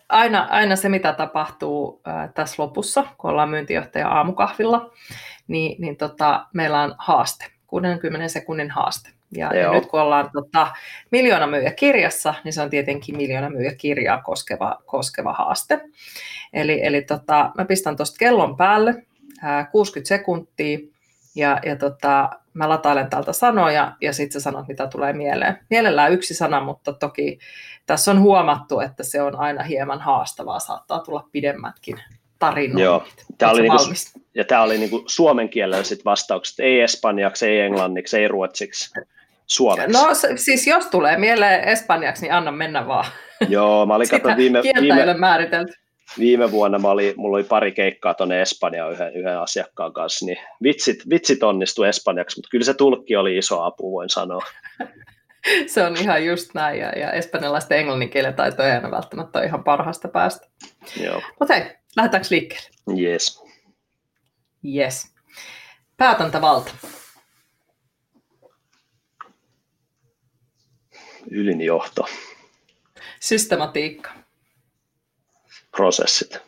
aina, aina se, mitä tapahtuu ää, tässä lopussa, kun ollaan myyntijohtaja aamukahvilla, niin, niin tota, meillä on haaste, 60 sekunnin haaste. Ja, ja nyt kun ollaan tota, miljoona myyjä kirjassa, niin se on tietenkin miljoona myyjä kirjaa koskeva, koskeva haaste. Eli, eli tota, mä pistän tuosta kellon päälle ää, 60 sekuntia, ja, ja tota, mä latailen täältä sanoja ja sitten sä sanot, mitä tulee mieleen. Mielellään yksi sana, mutta toki tässä on huomattu, että se on aina hieman haastavaa, saattaa tulla pidemmätkin tarinoita. Joo, tämä oli, niinku, ja tämä oli niinku suomen kielellä sit vastaukset, ei espanjaksi, ei englanniksi, ei ruotsiksi, suomeksi. No siis jos tulee mieleen espanjaksi, niin anna mennä vaan. Joo, mä olin katsonut viime, viime, määritelty viime vuonna mä oli, mulla oli pari keikkaa tuonne Espanjaan yhden, yhden asiakkaan kanssa, niin vitsit, vitsit onnistui espanjaksi, mutta kyllä se tulkki oli iso apu, voin sanoa. se on ihan just näin, ja, ja espanjalaisten englannin kielen taito ei aina välttämättä ole ihan parhaasta päästä. Joo. Mutta hei, lähdetäänkö liikkeelle? Yes. Yes. Päätäntävalta. Ylinjohto. Systematiikka prosessit.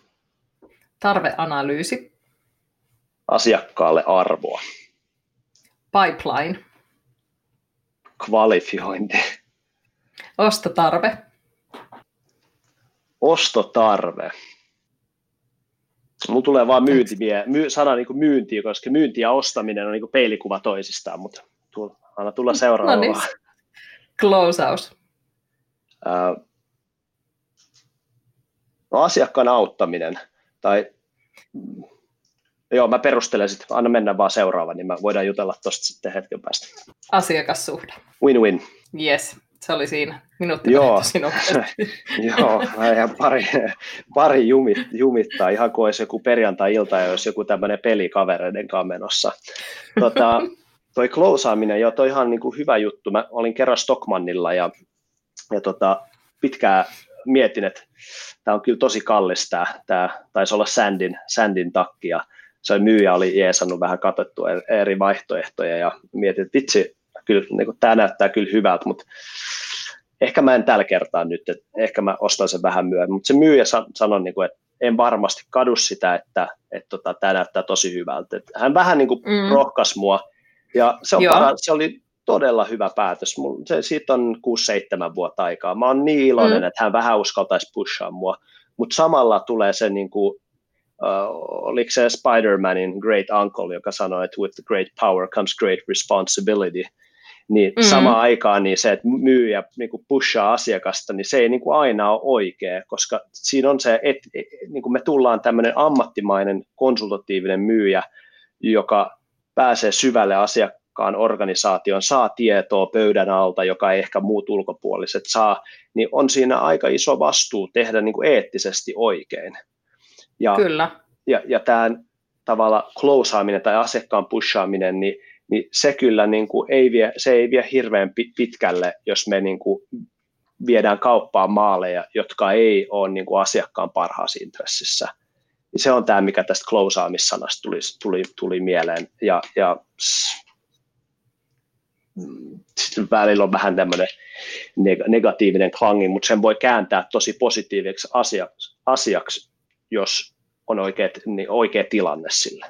Tarveanalyysi. Asiakkaalle arvoa. Pipeline. Kvalifiointi. Ostotarve. Ostotarve. Mulla tulee vaan myynti, my, sana niin kuin myynti, koska myynti ja ostaminen on niin kuin peilikuva toisistaan, mutta tulla, anna tulla seuraavaan. No niin. Close out. Uh, No asiakkaan auttaminen tai Joo, mä perustelen sitten, anna mennä vaan seuraava, niin mä voidaan jutella tuosta sitten hetken päästä. Asiakassuhde. Win-win. Yes, se oli siinä. Minuutti Joo, Joo ihan pari, pari jumit, jumittaa, ihan kuin olisi joku perjantai-ilta ja olisi joku tämmöinen peli kavereiden kanssa menossa. Tota, toi klousaaminen, joo, toi ihan niin kuin hyvä juttu. Mä olin kerran Stockmannilla ja, ja tota, pitkään mietin, että tämä on kyllä tosi kallis tämä, tämä taisi olla Sandin, Sandin takki ja se myyjä oli jeesannut vähän katsottua eri vaihtoehtoja ja mietin, että vitsi, kyllä, niin kuin, tämä näyttää kyllä hyvältä, mutta ehkä mä en tällä kertaa nyt, että ehkä mä ostan sen vähän myöhemmin, mutta se myyjä sanoi, niin kuin, että en varmasti kadu sitä, että, että tota, tämä näyttää tosi hyvältä. Että hän vähän niin kuin mm. rohkas mua ja se, on para, se oli todella hyvä päätös. Se, siitä on 6-7 vuotta aikaa. Mä oon niin iloinen, mm. että hän vähän uskaltaisi pushaa mua, mutta samalla tulee se niin kuin, uh, oliko se Spider-Manin Great Uncle, joka sanoi, että with great power comes great responsibility, niin mm-hmm. samaan aikaan niin se, että myyjä niin kuin pushaa asiakasta, niin se ei niin kuin aina ole oikea, koska siinä on se, että niin kuin me tullaan tämmöinen ammattimainen konsultatiivinen myyjä, joka pääsee syvälle asiakkaan organisaation, saa tietoa pöydän alta, joka ei ehkä muut ulkopuoliset saa, niin on siinä aika iso vastuu tehdä niin kuin eettisesti oikein. Ja, Kyllä. Ja, ja tämä tavalla klousaaminen tai asiakkaan pushaaminen, niin, niin se kyllä niin kuin ei, vie, se ei vie hirveän pitkälle, jos me niin kuin viedään kauppaan maaleja, jotka ei ole niin kuin asiakkaan parhaassa intressissä. Se on tämä, mikä tästä klousaamissanasta tuli, tuli, tuli mieleen. Ja, ja välillä on vähän tämmöinen negatiivinen klangi, mutta sen voi kääntää tosi positiiviseksi asiaksi, asiaksi jos on oikea, niin oikea tilanne sille.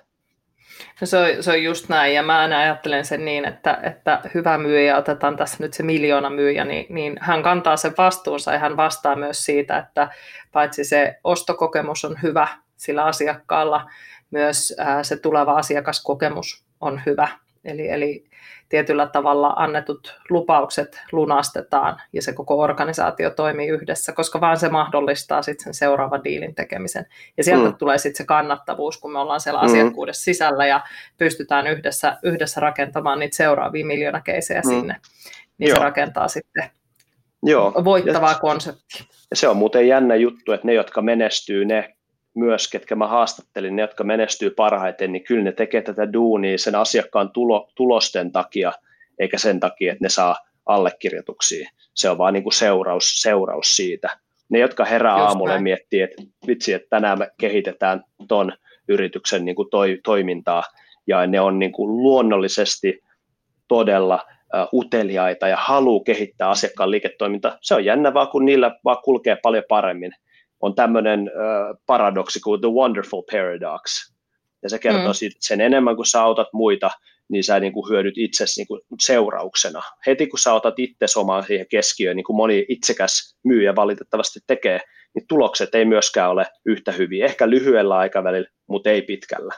No se, on, se on just näin, ja mä aina ajattelen sen niin, että, että hyvä myyjä, otetaan tässä nyt se miljoona myyjä, niin, niin hän kantaa sen vastuunsa ja hän vastaa myös siitä, että paitsi se ostokokemus on hyvä sillä asiakkaalla, myös ää, se tuleva asiakaskokemus on hyvä. Eli, eli tietyllä tavalla annetut lupaukset lunastetaan ja se koko organisaatio toimii yhdessä, koska vaan se mahdollistaa sitten sen seuraavan diilin tekemisen. Ja sieltä mm. tulee sitten se kannattavuus, kun me ollaan siellä mm. asiakkuudessa sisällä ja pystytään yhdessä, yhdessä rakentamaan niitä seuraavia miljoonakeisejä mm. sinne. Niin Joo. se rakentaa sitten Joo. voittavaa ja, konseptia. Se on muuten jännä juttu, että ne, jotka menestyy, ne myös, ketkä mä haastattelin, ne, jotka menestyy parhaiten, niin kyllä ne tekee tätä duunia sen asiakkaan tulo, tulosten takia, eikä sen takia, että ne saa allekirjoituksia. Se on vaan niin kuin seuraus, seuraus siitä. Ne, jotka herää Just aamulla ja miettii, että vitsi, että tänään me kehitetään ton yrityksen niin kuin toi, toimintaa, ja ne on niin kuin luonnollisesti todella uh, uteliaita ja haluaa kehittää asiakkaan liiketoimintaa. Se on jännä vaan, kun niillä vaan kulkee paljon paremmin on tämmöinen paradoksi kuin The Wonderful Paradox. Ja se kertoo mm. siitä, että sen enemmän kuin sä autat muita, niin sä niin kuin hyödyt itsesi niin kuin seurauksena. Heti kun sä otat itse omaan siihen keskiöön, niin kuin moni itsekäs myyjä valitettavasti tekee, niin tulokset ei myöskään ole yhtä hyviä. Ehkä lyhyellä aikavälillä, mutta ei pitkällä.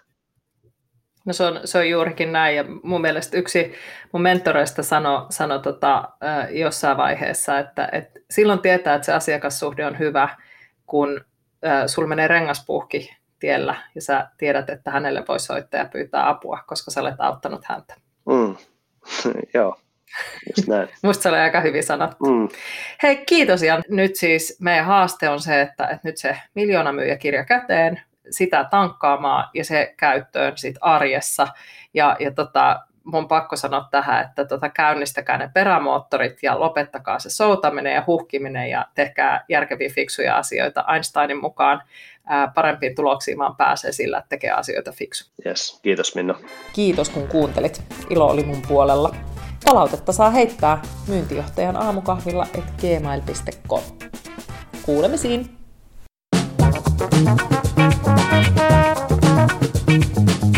No se on, se on juurikin näin, ja mun mielestä yksi mun mentoreista sanoi sano tota, jossain vaiheessa, että, että silloin tietää, että se asiakassuhde on hyvä, kun äh, sulla menee rengaspuhki tiellä ja sä tiedät, että hänelle voi soittaa ja pyytää apua, koska sä olet auttanut häntä. Mm. Joo, just näin. Musta se oli aika hyvin sanottu. Mm. Hei, kiitos ja nyt siis meidän haaste on se, että, että nyt se miljoona myyjäkirja käteen, sitä tankkaamaan ja se käyttöön sit arjessa. Ja, ja tota, mun pakko sanoa tähän, että tota, käynnistäkää ne perämoottorit ja lopettakaa se soutaminen ja huhkiminen ja tehkää järkeviä fiksuja asioita. Einsteinin mukaan ää, parempiin tuloksiin vaan pääsee sillä, että tekee asioita fiksu. Yes. Kiitos Minna. Kiitos kun kuuntelit. Ilo oli mun puolella. Palautetta saa heittää myyntijohtajan aamukahvilla et gmail.com. Kuulemisiin! Thank you